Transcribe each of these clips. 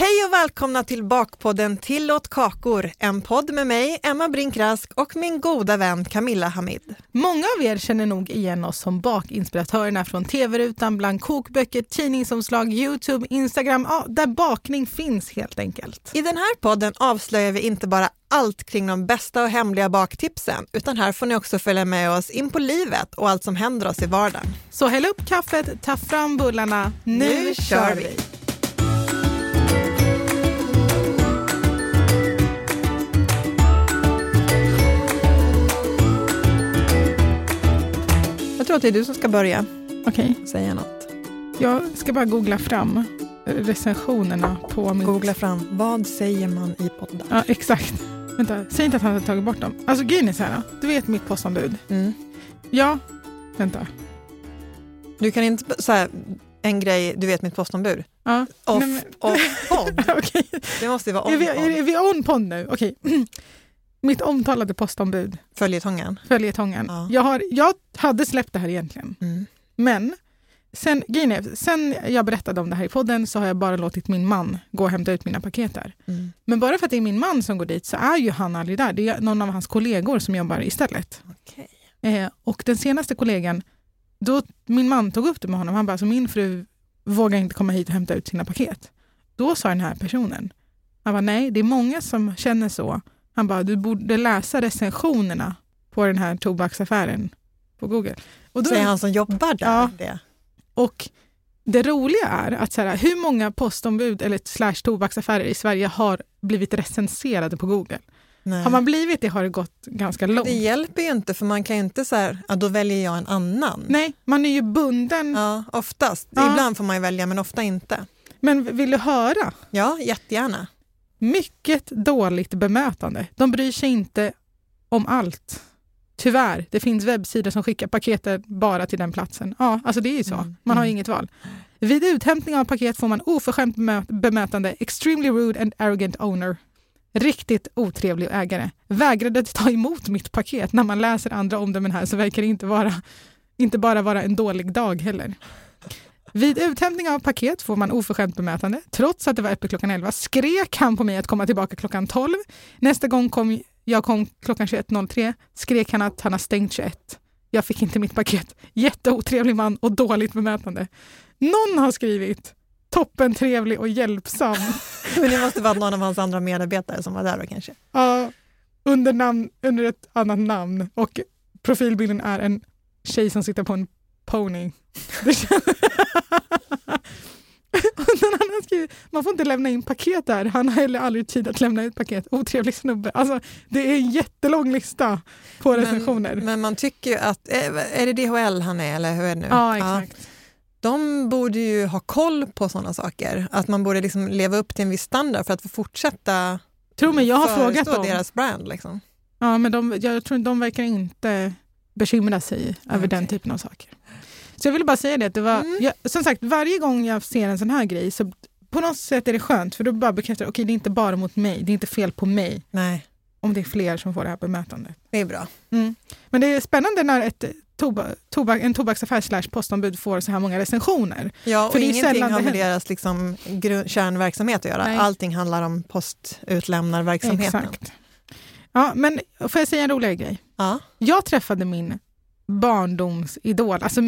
Hej och välkomna till Bakpodden Tillåt kakor, en podd med mig, Emma Brinkrask och min goda vän Camilla Hamid. Många av er känner nog igen oss som bakinspiratörerna från tv-rutan, bland kokböcker, tidningsomslag, Youtube, Instagram, ja, där bakning finns helt enkelt. I den här podden avslöjar vi inte bara allt kring de bästa och hemliga baktipsen, utan här får ni också följa med oss in på livet och allt som händer oss i vardagen. Så häll upp kaffet, ta fram bullarna, nu, Nu kör vi! Tror att det är du som ska börja Okej, säga något. jag ska bara googla fram recensionerna på mitt... Googla fram, vad säger man i podden? Ja, exakt. Vänta, säg inte att han har tagit bort dem. Alltså grejen är så här, du vet mitt postombud. Mm. Ja, vänta. Du kan inte, så här, en grej, du vet mitt postombud? Ja. Off, Nej, men- off podd. Okej. Det måste ju vara Är, on vi, är, podd. är vi on podd nu? Okej. Mitt omtalade postombud, Följetongen. följetongen. Ja. Jag, har, jag hade släppt det här egentligen. Mm. Men sen, är, sen jag berättade om det här i podden så har jag bara låtit min man gå och hämta ut mina paket där. Mm. Men bara för att det är min man som går dit så är ju han aldrig där. Det är någon av hans kollegor som jobbar istället. Okej. Eh, och den senaste kollegan, då min man tog upp det med honom, han bara, alltså min fru vågar inte komma hit och hämta ut sina paket. Då sa den här personen, han bara, nej det är många som känner så. Han bara, du borde läsa recensionerna på den här tobaksaffären på Google. Och, då, Säger han som jobbar där Ja. det? och det roliga är att så här, hur många postombud eller slash tobaksaffärer i Sverige har blivit recenserade på Google? Nej. Har man blivit det har det gått ganska långt. Det hjälper ju inte för man kan ju inte så här, ja, då väljer jag en annan. Nej, man är ju bunden. Ja, oftast. Ja. Ibland får man ju välja men ofta inte. Men vill du höra? Ja, jättegärna. Mycket dåligt bemötande. De bryr sig inte om allt. Tyvärr, det finns webbsidor som skickar paketet bara till den platsen. Ja, alltså det är ju så. Mm. Man har Mm. inget val. Vid uthämtning av paket får man oförskämt bemö- bemötande, extremely rude and arrogant owner. Riktigt otrevlig ägare. Vägrade att ta emot mitt paket. När man läser andra omdömen här så verkar det inte, vara, inte bara vara en dålig dag heller. Vid uthämtning av paket får man oförskämt bemötande. Trots att det var öppet klockan 11 skrek han på mig att komma tillbaka klockan 12. Nästa gång kom jag kom klockan 21.03 skrek han att han har stängt 21. Jag fick inte mitt paket. Jätteotrevlig man och dåligt bemötande. Någon har skrivit toppen trevlig och hjälpsam. Men det måste vara någon av hans andra medarbetare som var där då kanske. Ja, under, namn, under ett annat namn. Och profilbilden är en tjej som sitter på en pony. Någon annan skriver, man får inte lämna in paket där. Han har heller aldrig tid att lämna ut paket. Otrevlig snubbe. Alltså, det är en jättelång lista på recensioner. Men, men man tycker ju att, är är det DHL han är eller hur är det nu? ja, exakt. De borde ju ha koll på sådana saker. Att man borde liksom leva upp till en viss standard för att få fortsätta Tro mig, jag har frågat dem. deras brand. Liksom. Ja, men de, jag tror de verkar inte bekymra sig över den Okej. typen av saker. Så jag ville bara säga det, att det var, Mm. jag, som sagt, varje gång jag ser en sån här grej så på något sätt är det skönt för då bara bekräftar det, okej det är inte bara mot mig, det är inte fel på mig Nej, om det är fler som får det här bemötandet. det är bra. Mm. Men det är spännande när ett toba, tobak, en tobaksaffär slash postombud får så här många recensioner. Ja, och För det är ingenting har det med deras liksom, kärnverksamhet att göra. Nej. Allting handlar om postutlämnarverksamheten. Exakt. Ja, men får jag säga en roligare grej? Ja. Jag träffade min barndomsidol, alltså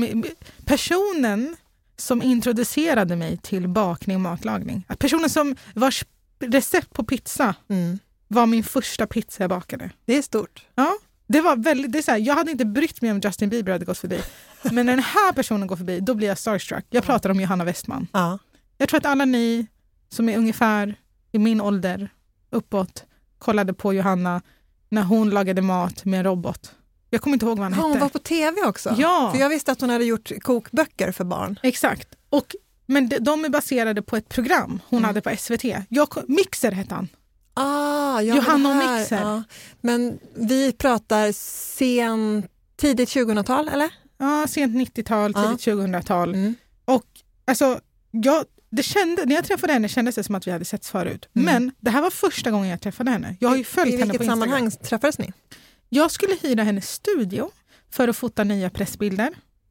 personen som introducerade mig till bakning och matlagning. Personen som vars recept på pizza Mm. var min första pizza jag bakade. Det är stort. Ja, det var väldigt, det är så här, jag hade inte brytt mig om Justin Bieber hade gått förbi. Men när den här personen går förbi, då blir jag starstruck. Jag pratar om Johanna Westman. Ja. Jag tror att alla ni som är ungefär i min ålder uppåt kollade på Johanna när hon lagade mat med en robot. Jag kommer inte ihåg vad han Ja, hon hette. var på tv också. Ja. För jag visste att hon hade gjort kokböcker för barn. Exakt. Och, men de, de är baserade på ett program hon Mm. hade på SVT. Jag, Mixer hette han. Ah, ja, Johanna och Mixer. Ja. Men vi pratar sen, tidigt 2000-tal eller? Ja, sent 90-tal, Ja. tidigt 2000-tal. Mm. Och alltså, jag, det kände, när jag träffade henne kändes det som att vi hade setts förut. Mm. Men det här var första gången jag träffade henne. Jag har ju följt I henne på vilket Instagram. sammanhang träffades ni? Jag skulle hyra hennes studio för att fota nya pressbilder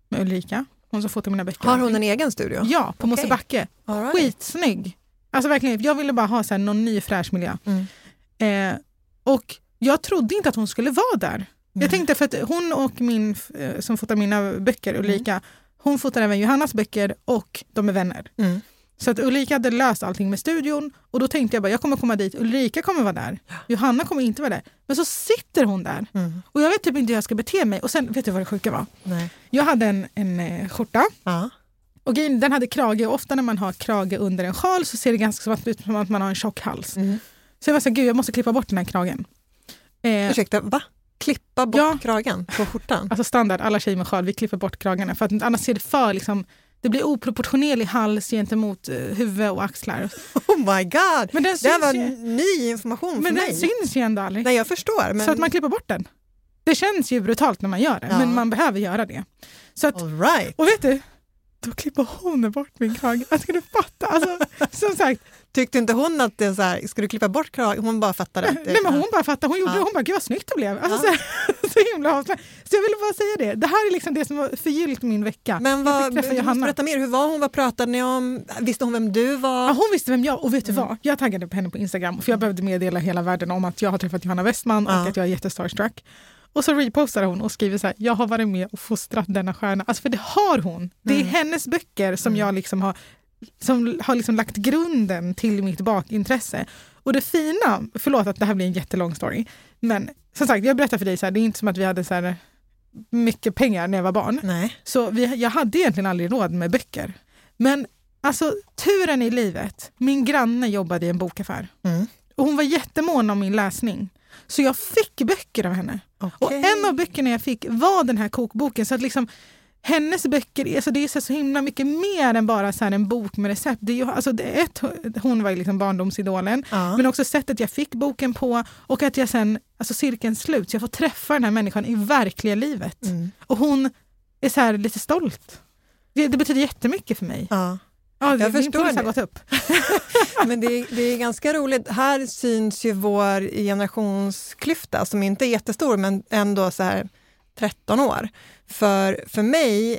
med Ulrika. Hon som fotar mina böcker. Har hon en egen studio? Ja, på Okej. Mosebacke. All right. Skitsnygg. Alltså verkligen, jag ville bara ha så här, någon ny fräsch miljö. Mm. Eh, och jag trodde inte att hon skulle vara där. Jag Mm. tänkte för att hon och min eh, som fotar mina böcker, Ulrika, hon fotar även Johannas böcker och de är vänner. Så att Ulrika hade löst allting med studion och då tänkte jag bara jag kommer komma dit, Ulrika kommer vara där, Johanna kommer inte vara där. Men så sitter hon där Mm. och jag vet typ inte hur jag ska bete mig. Och sen, vet du vad det sjuka var? Nej. Jag hade en, en eh, skjorta Ja. och den hade krage och ofta när man har krage under en sjal så ser det ganska som att, ut som att man har en tjock hals. Mm. Så jag var så här, gud jag måste klippa bort den här kragen. Eh, Ursäkta, va? Klippa bort Ja. kragen på skjortan? alltså standard, alla tjejer med sjal, vi klipper bort kragarna för att annars ser det för liksom, det blir oproportionerlig hals gentemot eh, huvud och axlar. Oh my god! Men den Det här var ju, ny information för men den mig. syns ju ändå aldrig. Nej, jag förstår. Men... Så att man klipper bort den. Det känns ju brutalt när man gör det, Ja. men man behöver göra det. Så att, All right. och vet du, då klipper hon bort min krage. Alltså, ska du fatta? Alltså, som sagt, Tyckte inte hon att det så här, ska du klippa bort kragen? Hon bara fattade. att det- nej, men hon bara fattade. Hon gjorde Ja. Hon bara, gud vad snyggt det blev. Alltså, Ja. så, så himla avslappnat. Så jag ville bara säga det. Det här är liksom det som har förgyllt min vecka. Men Jag vad, måste Johanna. berätta mer. Hur var hon? Vad pratade ni om? Visste hon vem du var? Ja, hon visste vem jag och vet du Mm. vad? Jag taggade på henne på Instagram för jag behövde meddela hela världen om att jag har träffat Johanna Westman och att jag är jättestarstruck. Och så repostade hon och skriver så här, jag har varit med och fostrat denna stjärna. Alltså för det har hon. Det är Mm. hennes böcker som jag liksom har, som har liksom lagt grunden till mitt bakintresse. Och det fina, förlåt att det här blir en jättelång story, men som sagt, jag berättar för dig, så här, det är inte som att vi hade så här mycket pengar när jag var barn. Nej. Så vi, jag hade egentligen aldrig råd med böcker. Men alltså turen i livet, min granne jobbade i en bokaffär Mm. och hon var jättemån om min läsning. Så jag fick böcker av henne. Och Okej. en av böckerna jag fick var den här kokboken. Så att liksom, hennes böcker alltså det är så, så himla mycket mer än bara så en bok med recept. Det är ju, alltså det är ett, hon var ju liksom barndomsidolen. Ja. Men också sättet jag fick boken på och att jag sen, alltså cirkeln slut, så jag får träffa den här människan i verkliga livet. Mm. Och hon är så här lite stolt. Det, det betyder jättemycket för mig. Ja. Ja, Jag min förstår puls har gått upp. Men det är, det är ganska roligt. Här syns ju vår generationsklyfta som inte är jättestor men ändå så här 13 år. För, för mig,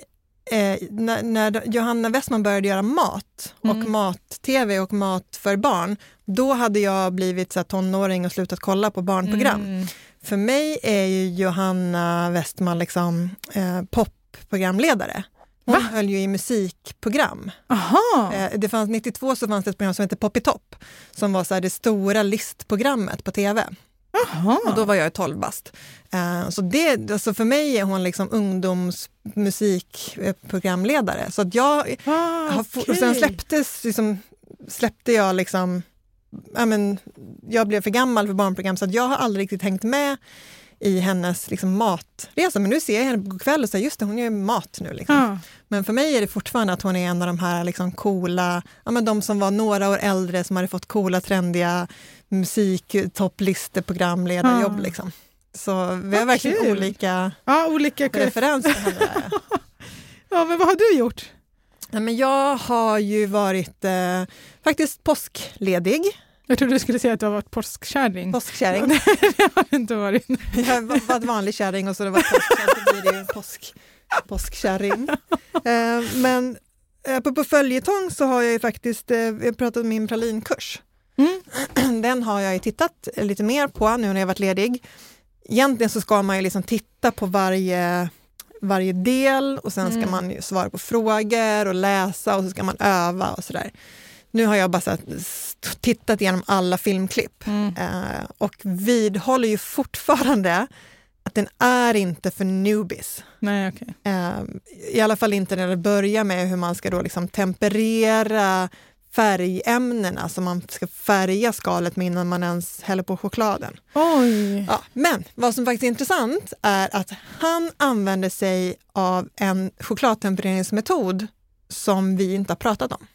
eh, när, när Johanna Westman började göra mat och Mm. mat-tv och mat för barn, då hade jag blivit så här, tonåring och slutat kolla på barnprogram. Mm. För mig är Johanna Westman liksom eh, popprogramledare. Hon Va? höll ju i musikprogram. Aha. Eh, det fanns 92 så fanns det ett program som hette Poppitopp som var så det stora listprogrammet på tv. Aha. Och då var jag 12 bast. Eh, så det, alltså för mig är hon liksom ungdomsmusikprogramledare. Så att jag ah, har, okej. och sen släpptes, liksom, släppte jag liksom, ja, men, jag blev för gammal för barnprogram så att jag har aldrig riktigt hängt med i hennes liksom, matresa. Men nu ser jag henne på kväll och säger just det, hon gör mat nu. Liksom. Ja. Men för mig är det fortfarande att hon är en av de här liksom coola, ja men de som var några år äldre som hade fått coola trendiga musiktopplistor-programledarjobb. Ja. Liksom. Så vi har verkligen kul. olika ja, olika referenser. Ja, men vad har du gjort? Nej, men jag har ju varit eh, faktiskt påskledig, Jag trodde du skulle säga att du har varit påskkärring. påskkärring. det har inte varit. Jag var var ett vanlig kärring och så det var påskkärring, så blir det ju påsk, påskkärring. Eh, men eh, på, på följetong så har jag ju faktiskt, eh, jag pratat om min pralinkurs. Mm. Den har jag ju tittat lite mer på nu när jag varit ledig. Egentligen så ska man ju liksom titta på varje varje del och sen ska Mm. man ju svara på frågor och läsa och så ska man öva och sådär. Nu har jag bara här, tittat igenom alla filmklipp Mm. eh, och vidhåller ju fortfarande att den är inte för newbies. Nej, okej. Eh, I alla fall inte när det börjar med hur man ska då liksom temperera färgämnena som man ska färga skalet med innan man ens häller på chokladen. Oj! Ja, men vad som faktiskt är intressant är att han använder sig av en chokladtempereringsmetod som vi inte har pratat om.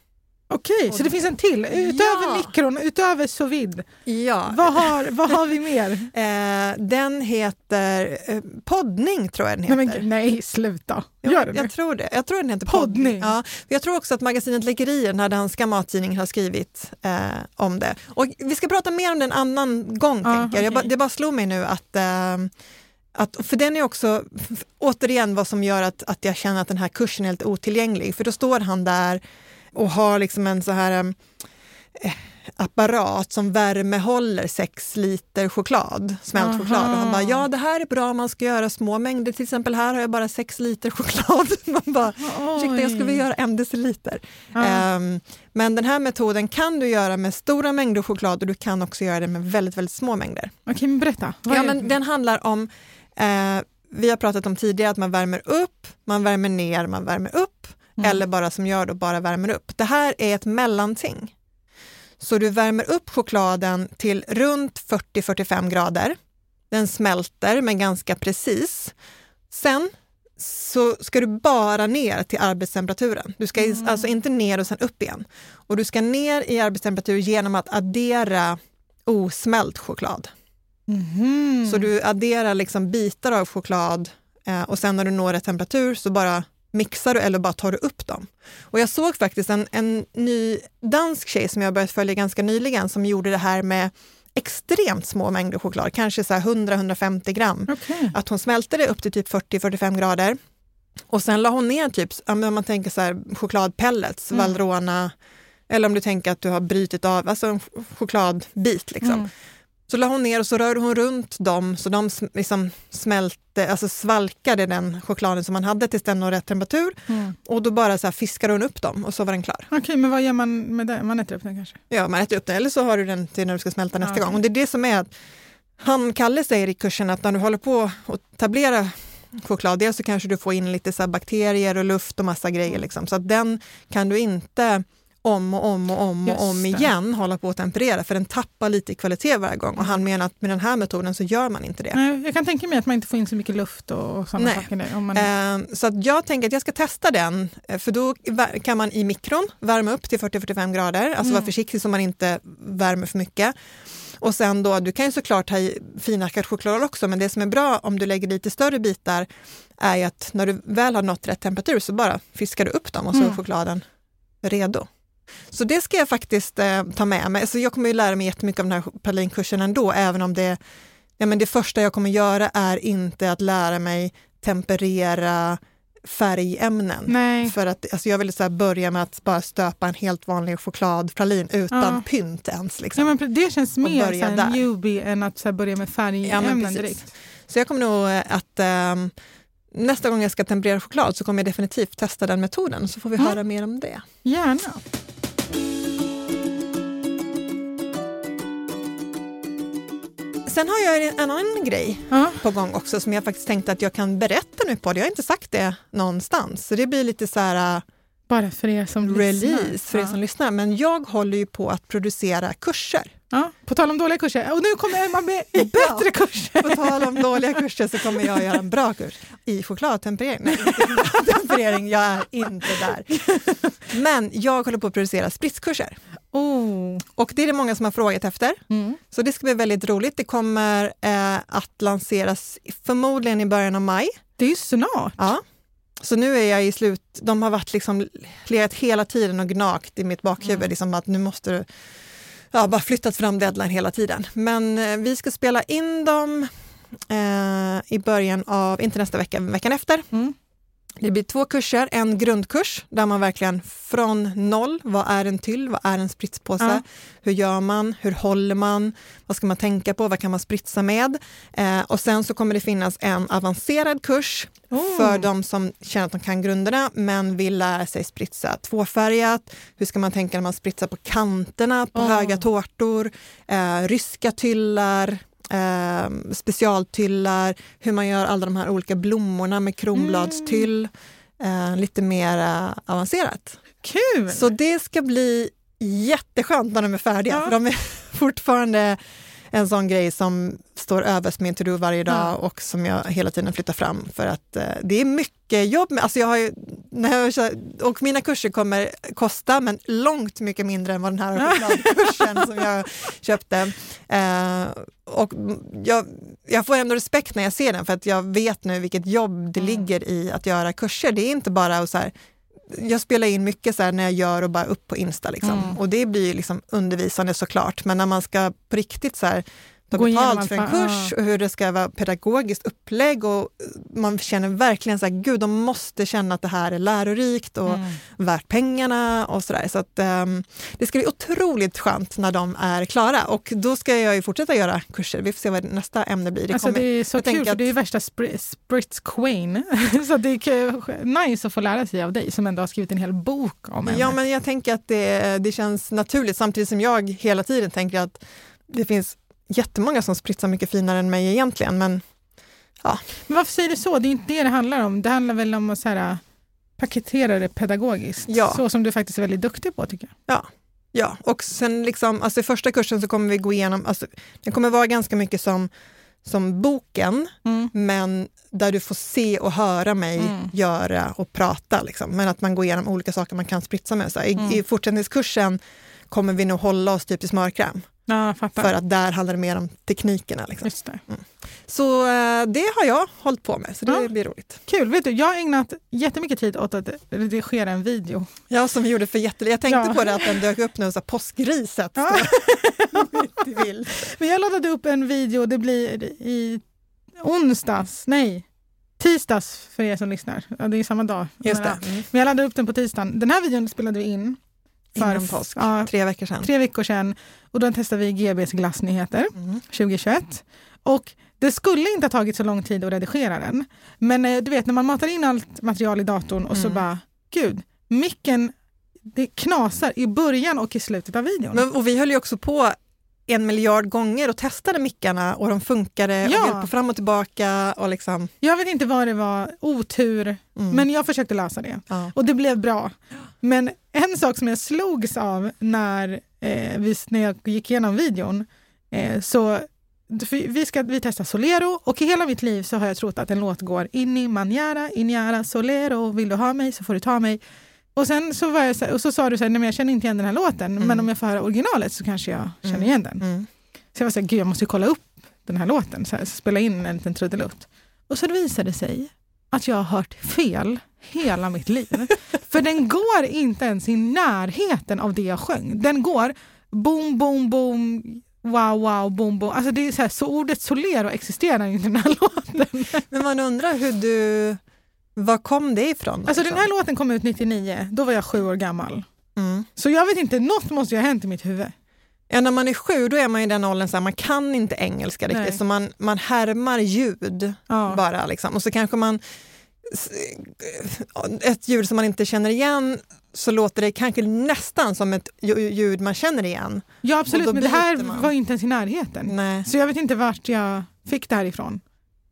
Okej, så det finns en till. Utöver Ja. mikron, utöver sous vide. Ja. Vad har, vad har vi mer? Eh, den heter eh, poddning, tror jag den Nej, heter. men, nej, sluta. Gör det nu. jag tror det. Jag tror den heter poddning. Poddning. Ja, jag tror också att magasinet Läkerier, den här danska mattidningen, har skrivit eh, om det. Och vi ska prata mer om det en annan gång, Ja, tänker jag. Det bara slog mig nu att, eh, att för den är också, återigen vad som gör att, att jag känner att den här kursen är helt otillgänglig. För då står han där och har liksom en så här eh, apparat som värmehåller sex liter choklad, smält Aha. choklad. Och han bara, ja det här är bra om man ska göra små mängder. Till exempel här har jag bara sex liter choklad. Man bara, ursäkta jag skulle vilja göra en deciliter. Ja. Ehm, men den här metoden kan du göra med stora mängder choklad och du kan också göra det med väldigt, väldigt små mängder. Okej, men berätta. Vad Ja, men den handlar om, eh, vi har pratat om tidigare att man värmer upp, man värmer ner, man värmer upp Mm. eller bara som jag då bara värmer upp. Det här är ett mellanting. Så du värmer upp chokladen till runt 40-45 grader. Den smälter men ganska precis. Sen så ska du bara ner till arbetstemperaturen. Du ska Mm. alltså inte ner och sen upp igen. Och du ska ner i arbetstemperatur genom att addera osmält choklad. Mhm. Så du adderar liksom bitar av choklad eh, och sen när du når rätt temperatur så bara mixar du eller bara tar du upp dem. Och jag såg faktiskt en, en ny dansk tjej som jag börjat följa ganska nyligen som gjorde det här med extremt små mängder choklad, kanske så här 100-150 gram. Okej. Att hon smälte det upp till typ 40-45 grader och sen la hon ner typ, om man tänker så här, chokladpellets, Mm. Valrhona, eller om du tänker att du har brutit av, alltså en ch- chokladbit liksom. Mm. Så la hon ner och så rörde hon runt dem så de liksom smälte, alltså svalkade den chokladen som man hade tills den nådde rätt temperatur. Mm. Och då bara så här fiskade hon upp dem och så var den klar. Okej, men vad gör man med det? Man äter upp den kanske? Ja, man äter upp den eller så har du den till när du ska smälta nästa Ja, gång. Och det är det som är att han, Kalle säger i kursen att när du håller på att tablera choklad, dels så kanske du får in lite så bakterier och luft och massa Mm. grejer. Liksom. Så att den kan du inte om och om och om och Just om det. igen hålla på att temperera för den tappar lite i kvalitet varje gång. Och han menar att med den här metoden så gör man inte det. Nej, jag kan tänka mig att man inte får in så mycket luft och, och sådana Nej. saker. Där, man... Eh, Så att jag tänker att jag ska testa den, eh, för då kan man i mikron värma upp till 40-45 grader, alltså vara Mm. försiktig så man inte värmer för mycket. Och sen då, du kan ju såklart ha i finhackad choklad också, men det som är bra om du lägger lite större bitar är att när du väl har nått rätt temperatur så bara fiskar du upp dem och så är Mm. chokladen redo. Så det ska jag faktiskt eh, ta med mig. Så jag kommer ju lära mig jättemycket av den här pralinkursen ändå, även om det, ja, men det första jag kommer göra är inte att lära mig temperera färgämnen. Nej. För att alltså jag vill så börja med att bara stöpa en helt vanlig chokladpralin utan Ja. pynt ens. Ja, Liksom. men det känns mer så här där. newbie än att så börja med Ja, färgämnen precis. direkt. Så jag kommer nog eh, att ehm, nästa gång jag ska temperera choklad så kommer jag definitivt testa den metoden så får vi Mm. höra mer om det. Gärna. Sen har jag en annan grej Ja. på gång också som jag faktiskt tänkte att jag kan berätta nu på. Jag har inte sagt det någonstans. Så det blir lite så här Bara för er som release lyssnar. för er ja. som lyssnar. Men jag håller ju på att producera kurser. Ja. På tal om dåliga kurser. Och nu kommer Emma med bättre kurser. På tal om dåliga kurser så kommer jag göra en bra kurs i chokladtemperering. Nej, temperering, jag är inte där. Men jag håller på att producera spritskurser. Oh. Och det är det många som har frågat efter. Mm. Så det ska bli väldigt roligt. Det kommer eh, att lanseras förmodligen i början av maj. Det är ju snart. Ja. Så nu är jag i slut, de har varit liksom legat hela tiden och gnagt i mitt bakhuvud, Mm. liksom att nu måste du, ja, bara flyttat fram deadline hela tiden. Men eh, vi ska spela in dem eh, i början av, inte nästa vecka, men veckan efter. Mm. Det blir två kurser, en grundkurs där man verkligen från noll, vad är en tyll, vad är en spritspåse, Ja. hur gör man, hur håller man, vad ska man tänka på, vad kan man spritsa med? Eh, och sen så kommer det finnas en avancerad kurs Oh. för de som känner att de kan grunderna men vill lära sig spritsa tvåfärgat. Hur ska man tänka när man spritsar på kanterna på Oh. höga tårtor, eh, ryska tyllar, eh, specialtyllar, hur man gör alla de här olika blommorna med kronbladstyll. Eh, lite mer eh, avancerat. Kul! Så det ska bli jätteskönt när de är färdiga, Ja. för de är fortfarande en sån grej som står överst min to-do varje dag Ja. och som jag hela tiden flyttar fram för att eh, det är mycket jobb. Med, alltså jag har ju, när jag, och mina kurser kommer kosta, men långt mycket mindre än vad den här chokladkursen som jag köpte. Eh, och jag, jag får ändå respekt när jag ser den för att jag vet nu vilket jobb det Mm. ligger i att göra kurser. Det är inte bara att så här, jag spelar in mycket så här när jag gör och bara upp på Insta. Liksom. Mm. Och det blir liksom undervisande såklart, men när man ska på riktigt så här, ta Gå betalt för en kurs och hur det ska vara pedagogiskt upplägg och man känner verkligen så här, gud, de måste känna att det här är lärorikt och Mm. värt pengarna och sådär. Så att ehm, det ska bli otroligt skönt när de är klara och då ska jag ju fortsätta göra kurser. Vi får se vad nästa ämne blir. Det Alltså kommer, det är så kul att- det är värsta spri- Spritz Queen. så det är nice att få lära sig av dig som ändå har skrivit en hel bok om ämnet. Ja, men jag tänker att det, det känns naturligt samtidigt som jag hela tiden tänker att det finns jättemånga som spritsar mycket finare än mig egentligen. Men Men varför säger du så? Det är inte det det handlar om. Det handlar väl om att så här, paketera det pedagogiskt. Ja. Så som du faktiskt är väldigt duktig på tycker jag. ja, och sen liksom, alltså i första kursen så kommer vi gå igenom, alltså, det kommer vara ganska mycket som, som boken, Mm. men där du får se och höra mig Mm. göra och prata. Liksom. Men att man går igenom olika saker man kan spritsa med. Så I, Mm. I fortsättningskursen kommer vi nog hålla oss typ till smörkräm, Ja, för att där handlar det mer om teknikerna. Liksom. Det. Så eh, det har jag hållit på med, så det Ja. blir roligt. Kul. Vet du, jag har ägnat jättemycket tid åt att redigera en video. Ja, som vi gjorde för jättelänge. Jag tänkte Ja. på det att den dök upp nu, så påskriset. Ja. Men jag laddade upp en video, det blir i onsdags, nej, tisdags för er som lyssnar. Ja, det är samma dag. Just det, ja. Men jag laddade upp den på tisdagen. Den här videon spelade vi in för innan påsk. ja, Tre veckor sedan. tre veckor sedan och då testade vi GBs glassnyheter Mm. 2021. Och det skulle inte ha tagit så lång tid att redigera den. Men eh, du vet när man matar in allt material i datorn och så Mm. bara, gud, micken det knasar i början och i slutet av videon. Men, och vi höll ju också på en miljard gånger och testade mickarna och de funkade Ja. och hjälpte fram och tillbaka. Och liksom, Jag vet inte vad det var, otur, mm. men jag försökte lösa det. ja. Och det blev bra. Men en sak som jag slogs av när, eh, vi, när jag gick igenom videon, eh, så vi, ska, vi testar Solero och i hela mitt liv så har jag trott att en låt går in i manjara, injara, Solero, vill du ha mig så får du ta mig. Och sen så, var jag och så sa du så här, nej men jag känner inte igen den här låten, Mm. men om jag får höra originalet så kanske jag känner Mm. igen den. Mm. Så jag var så här, gud jag måste ju kolla upp den här låten, så här, spela in en liten trudelutt. Och så visade det sig att jag har hört fel hela mitt liv. För den går inte ens i närheten av det jag sjöng. Den går boom, boom, boom, wow, wow, boom, boom. Alltså det är så, här, så ordet solero existerar inte i den här låten. Men man undrar hur du... Var kom det ifrån? Alltså den liksom? här låten kom ut 99, då var jag sju år gammal. Mm. Så jag vet inte, något måste ju ha hänt i mitt huvud. Ja, när man är sju då är man i den åldern så här, man kan inte engelska riktigt, Nej. så man, man härmar ljud Ja. bara. Liksom. Och så kanske man... Ett ljud som man inte känner igen så låter det kanske nästan som ett ju- ljud man känner igen. Ja absolut, men det här man. var inte ens i närheten. Nej. Så jag vet inte vart jag fick det här ifrån.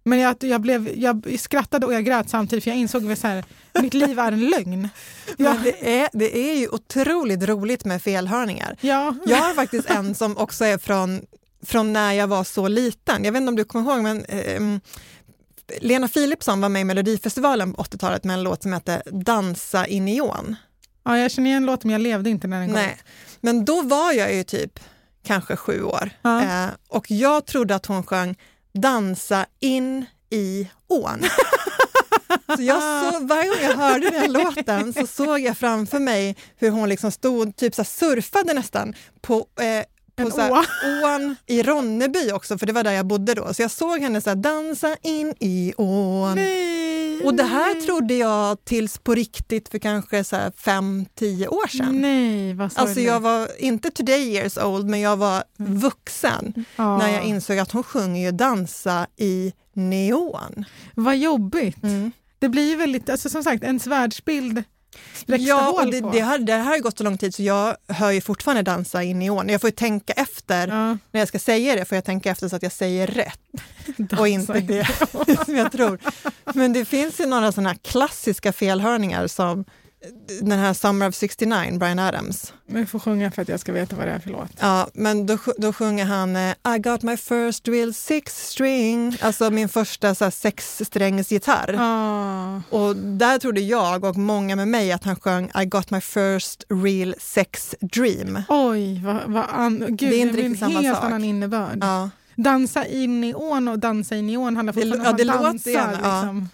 Men jag, jag, blev, jag skrattade och jag grät samtidigt för jag insåg att här, mitt liv är en lögn. Ja, Men det, är, det är ju otroligt roligt med felhörningar. ja. Jag har faktiskt en som också är från, från när jag var så liten. Jag vet inte om du kommer ihåg, men ehm, Lena Philipsson var med i Melodifestivalen på 80-talet med en låt som hette Dansa i neon. ja, jag känner igen låten men jag levde inte när den kom. Nej. Men då var jag ju typ kanske sju år Ja. eh, och jag trodde att hon sjöng Dansa in i ån. Så jag så, varje gång jag hörde den låten så såg jag framför mig hur hon liksom stod typ så surfade nästan på, eh, på så här, ån i Ronneby också, för det var där jag bodde då. Så jag såg henne så här, dansa in i ån. Nej. Och det här trodde jag tills på riktigt för kanske så här fem, tio år sedan. Nej, vad Alltså jag var inte today years old, men jag var vuxen Ja. när jag insåg att hon sjunger ju dansa i neon. Vad jobbigt. Mm. Det blir ju väldigt, alltså som sagt, ens världsbild Ja, och det, det, har, det här har gått så lång tid så jag hör ju fortfarande dansa i neon. Jag får ju tänka efter ja, när jag ska säga det, får jag tänka efter så att jag säger rätt och inte det som jag tror. Men det finns ju några sådana här klassiska felhörningar som den här Summer of 69, Brian Adams. Jag får sjunga för att jag ska veta vad det är för låt. Ja, men då, då sjunger han eh, I got my first real six string, alltså min första så här, sexsträngsgitarr. Ah. Och där trodde jag och många med mig att han sjöng I got my first real sex dream. Oj, vad, vad an... Gud, Det är inte blir riktigt en samma helt sak. annan innebörd. Ja. Dansa in i ån och dansa in i ån handlar Det- fortfarande ja, om det att låter dansa. gärna, ja. liksom.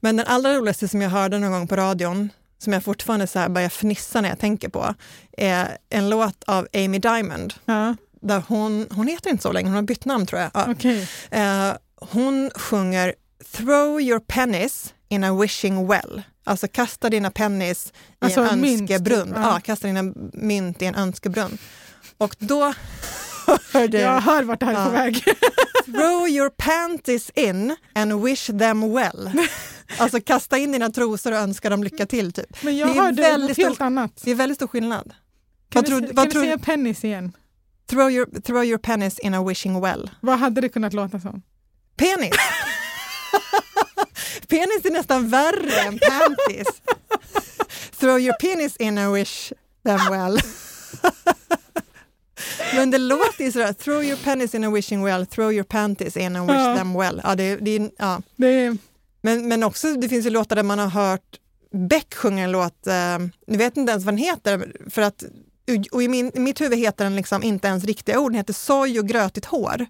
Men den allra roligaste som jag hörde någon gång på radion, som jag fortfarande så här börjar fnissa när jag tänker på, är en låt av Amy Diamond. ja. Där hon, hon heter inte så länge, hon har bytt namn tror jag. Ja. Okej. Eh, hon sjunger Throw your pennies in a wishing well. Alltså kasta dina pennis i Alltså en mynt, önskebrunn. typ, ja. Ja. kasta dina mynt i en önskebrunn. Och då hörde Jag hör vart det här är på väg. Throw your panties in and wish them well. Alltså kasta in dina trosor och önska dem lycka till. Typ. Men jag Det är hörde väldigt något helt stor- annat. Det är väldigt stor skillnad. Kan, Vad tror- du säga pennis igen? Throw your, throw your pennies in a wishing well. Vad hade det kunnat låta som? Penis! penis är nästan värre än panties. Throw your penis in and wish them well. Men det låter ju sådär, throw your penis in a wishing well, throw your panties in and wish Ja. them well. Ja, det, det, ja. Det Men, men också, det finns ju låtar där man har hört Beck sjunga en låt, eh, vet inte ens vad den heter, för att, och i, min, i mitt huvud heter den liksom inte ens riktiga ord, den heter Soj och grötigt hår.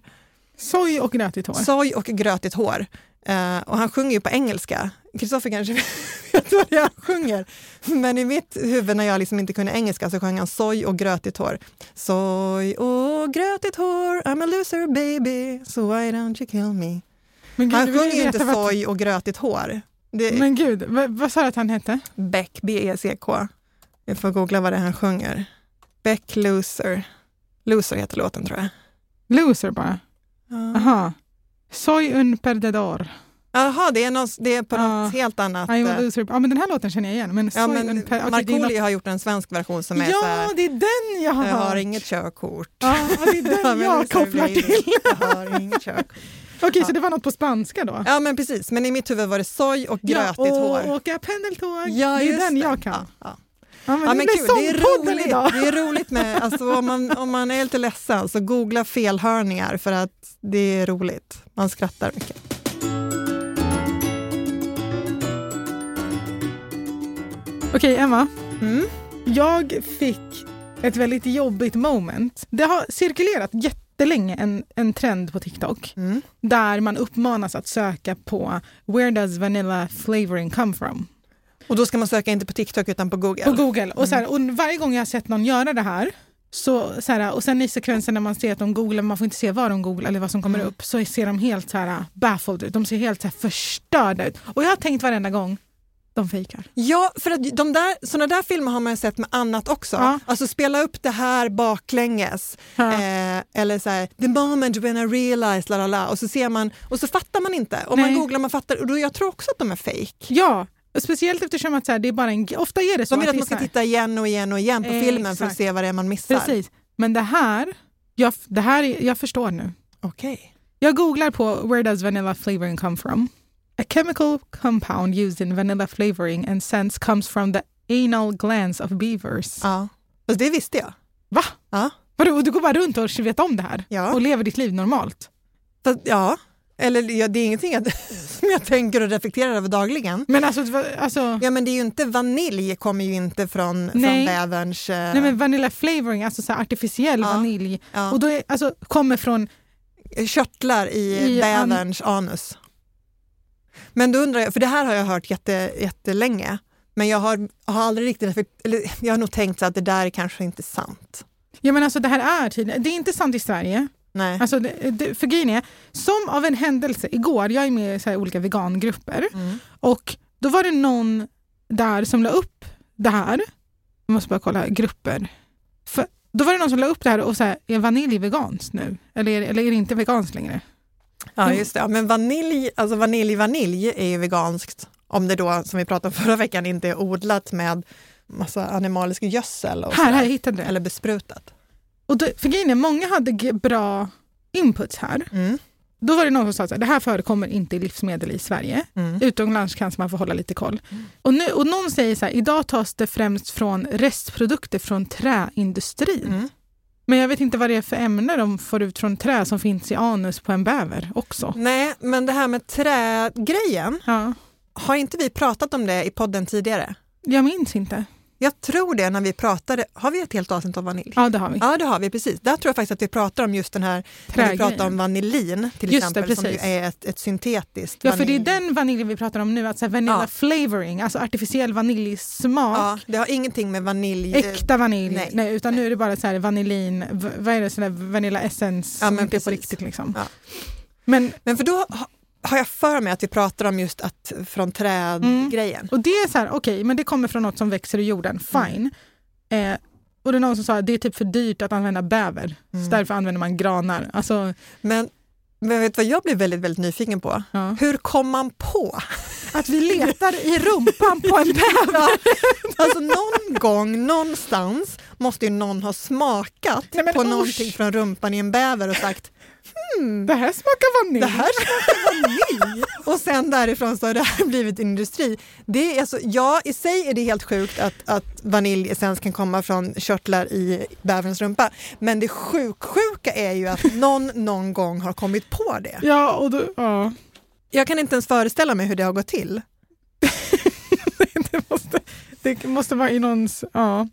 soj och grötigt hår. Soj och grötigt hår. Eh, och han sjunger ju på engelska. Kristoffer kanske vet vad det är han sjunger. Men i mitt huvud när jag liksom inte kunde engelska så sjöng han soj och grötigt hår. Soj och grötigt hår, I'm a loser baby, so why don't you kill me. Gud, Han sjunger ju inte soj och grötigt hår. Det Men gud, vad, sa du att han hette? Beck, B-E-C-K. Vi får googla vad det är han sjunger. Beck Loser. Loser heter låten tror jag. Loser bara. Ja. Aha. Soy un perdedor. Jaha, det är, något, det är på Ja. något helt annat. I'm a eh, loser. Ja, men den här låten känner jag igen. Men Ja, men är Markoolio har gjort en svensk version som är så Ja, här, det är den jag har jag har hört. inget körkort. Ja, det är den jag så kopplar till. Jag har inget körkort. Okej, Ja. så det var något på spanska då? Ja, men precis. Men i mitt huvud var det soj och grötigt ja, och hår. åka pendeltåg. Ja, det är den det. jag kan. Ja, ja. Men Ja, det men blir kul. Det är, roligt. idag. det är roligt med, alltså, om, man, om man är lite ledsen så googla felhörningar för att det är roligt. Man skrattar mycket. Okej, Emma. Mm. Jag fick ett väldigt jobbigt moment. Det har cirkulerat jättelänge en, en trend på TikTok Mm. där man uppmanas att söka på “Where does vanilla flavoring come from?” Och då ska man söka inte på TikTok utan på Google. på Google. Och, så här, och varje gång jag har sett någon göra det här så, så här, och sen i sekvensen när man ser att de googlar, man får inte se vad de googlar eller vad som kommer Mm. upp, så ser de helt så här baffled ut. De ser helt så här förstörda ut. Och jag har tänkt varenda gång, de fejkar. Ja, för att de där, såna där filmer har man ju sett med annat också. Ja. Alltså spela upp det här baklänges. Ja. Eh, eller så här, the moment when I realized, la la la. Och så ser man, och så fattar man inte. Man Nej. googlar, man fattar. Och då, jag tror också att de är fake. Ja, och speciellt eftersom att så här, det är bara en, ofta är det så De vill att är man ska titta igen och igen och igen på Eh, filmen för att exakt. se vad det är man missar. Precis. Men det här, jag, det här är, jag förstår nu. Okej. Jag googlar på “Where does vanilla flavoring come from?” A chemical compound used in vanilla flavoring and scents comes from the anal glands of beavers. Ja. Fast det visste jag. Va? Ja. Vadå, du går bara runt och vet om det här Ja. och lever ditt liv normalt? Fast, ja. Eller ja, det är ingenting att, som jag tänker och reflekterar över dagligen. Men alltså, alltså Ja men det är ju inte, vanilj kommer ju inte från, från Nej. bäverns... eh, nej men vanilla flavoring, alltså så artificiell Ja. vanilj, ja. och då är, alltså, kommer från körtlar i, I an- bäverns anus. Men då undrar jag, för det här har jag hört jätte, jättelänge, men jag har, har aldrig riktigt, eller jag har nog tänkt att det där är kanske inte sant. Ja men alltså det här är tydligen, det är inte sant i Sverige. Nej. Alltså, det, det, för grejen är, som av en händelse igår, jag är med i så olika vegangrupper Mm. och då var det någon där som la upp det här. Jag måste bara kolla grupper. För, då var det någon som la upp det här och här, är vanilj veganskt nu? Eller, eller är det inte veganskt längre? Ja, just det. Ja, men vanilj, alltså vanilj, vanilj är ju veganskt. Om det då, som vi pratade om förra veckan, inte är odlat med massa animalisk gödsel och Här, sådär. här, hittade det. eller besprutat. Och då, för grejen är, många hade bra inputs här. Mm. Då var det någon som sa att det här förekommer inte i livsmedel i Sverige. Mm. Utomlands kanske man får hålla lite koll. Och, nu, och någon säger så här, idag tas det främst från restprodukter från träindustrin. Mm. Men jag vet inte vad det är för ämne de får ut från trä som finns i anus på en bäver också. Nej, men det här med trägrejen, Ja, har inte vi pratat om det i podden tidigare? jag minns inte. Jag tror det när vi pratade, har vi ett helt avsnitt om vanilj? Ja, det har vi. Ja, det har vi precis. Där tror jag faktiskt att vi pratar om just den här, när vi pratar om vanillin till Just det, exempel, som ju precis. är ett, ett syntetiskt Ja, för det är vanilj. den vaniljen vi pratar om nu, att så här vanilla Ja. flavoring, alltså artificiell vaniljsmak. Ja, det har ingenting med vanilj... Äkta vanilj, Nej. nej. utan nu är det bara så här vanillin, vad är det, sån där vanilla essence Ja, som inte är på riktigt. Liksom. Ja. Men, Men för då har jag för mig att vi pratar om just att från träd-grejen. och det är så här, okej, men det kommer från något som växer i jorden, fine. Eh, och det är någon som sa att det är typ för dyrt att använda bäver, Mm. så därför använder man granar. Alltså, Men, men vet du vad jag blir väldigt, väldigt nyfiken på? ja. Hur kom man på? Att vi letar i rumpan på en bäver. Alltså någon gång, någonstans, måste ju någon ha smakat Nej, på usch. någonting från rumpan i en bäver och sagt Det här smakar vanilj. det här smakar vanilj. Och sen därifrån så har det här blivit industri. Det är alltså, ja, i sig är det helt sjukt att, att vaniljessens kan komma från körtlar i bäverns rumpa. Men det sjuksjuka är ju att någon någon gång har kommit på det. Ja, och då, ja. Jag kan inte ens föreställa mig hur det har gått till. det, måste, det måste vara i någons... Ja.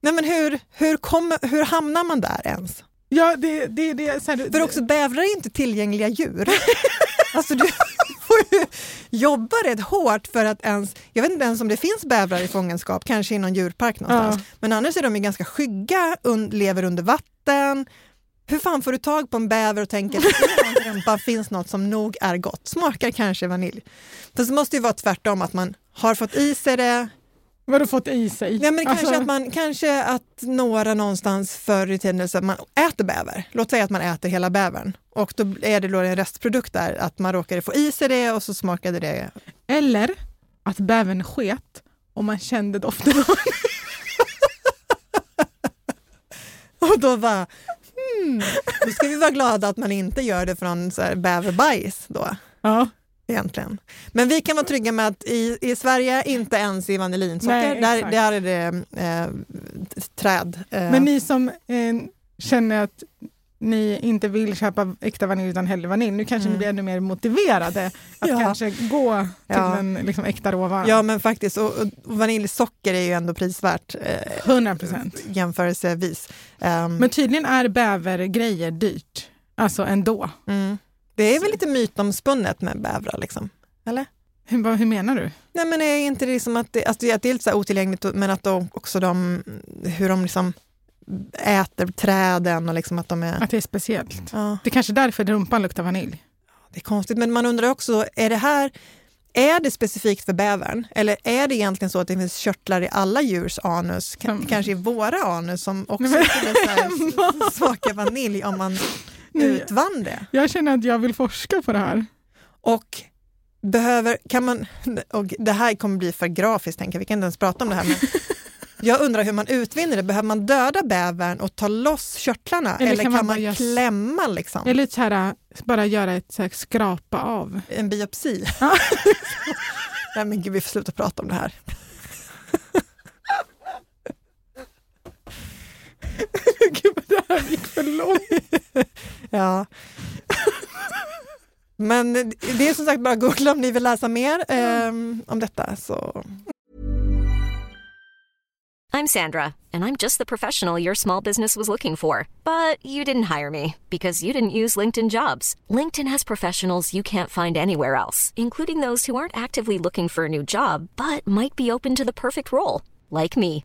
Nej, men hur, hur, kommer, hur hamnar man där ens? Ja, det, det, det, så här, För också bävrar är inte tillgängliga djur. alltså du får ju jobba rätt hårt för att ens, jag vet inte ens om det finns bävrar i fångenskap, kanske i någon djurpark någonstans, men annars är de ju ganska skygga, un, lever under vatten. Hur fan får du tag på en bäver och tänker att i rumpa finns något som nog är gott, smakar kanske vanilj. För så måste det ju vara tvärtom, att man har fått i sig det, Vad har du fått i sig? Nej, men kanske, Alltså, att man, kanske att några någonstans förr i tiden så att man äter bäver. Låt säga att man äter hela bävern och då är det då en restprodukt där, att man råkade få i sig det och så smakade det. Eller att bävern sket och man kände doften. av- Och då var hmm, då ska vi vara glada att man inte gör det från så här bäverbajs då. ja. Egentligen. Men vi kan vara trygga med att i, i Sverige, inte ens i vanillinsocker, Nej, där, där är det eh, träd. Eh, Men ni som eh, känner att ni inte vill köpa äkta vanilj utan hellre vanilj, nu kanske Mm. ni blir ännu mer motiverade att Ja. kanske gå till Ja. en liksom, äkta råvara. Ja men faktiskt, och, och vaniljsocker är ju ändå prisvärt. Eh, 100 procent. jämförelsevis. Ehm, Men tydligen är bävergrejer dyrt. Alltså ändå. mm. Det är väl lite mytomspunnet med bävrar liksom? Eller? Hur, hur menar du? Nej men är inte det liksom att det, alltså att det är lite så otillgängligt men att de, också de, hur de liksom äter träden och liksom att de är... Att det är speciellt? Ja, Det är kanske därför rumpan luktar vanilj. det är konstigt men man undrar också, är det här är det specifikt för bävern eller är det egentligen så att det finns körtlar i alla djurs anus, K- Som- kanske i våra anus som också skulle smaka vanilj om man. Utvann det? Jag känner att jag vill forska på det här. Och behöver, kan man, och det här kommer bli för grafiskt, tänker jag, vi kan inte ens prata om det här. Men jag undrar hur man utvinner det. Behöver man döda bävern och ta loss körtlarna? Eller Eller, kan man man, klämma liksom? Eller så här, bara göra ett så här, skrapa av. En biopsi? Ja. Nej men gud, vi får sluta prata om det här. Här gick för långt. Ja. Men det är som sagt bara googla om ni vill läsa mer ehm, om detta. Så. I'm Sandra, and I'm just the professional your small business was looking for. But you didn't hire me because you didn't use LinkedIn jobs. LinkedIn has professionals you can't find anywhere else, including those who aren't actively looking for a new job but might be open to the perfect role, like me.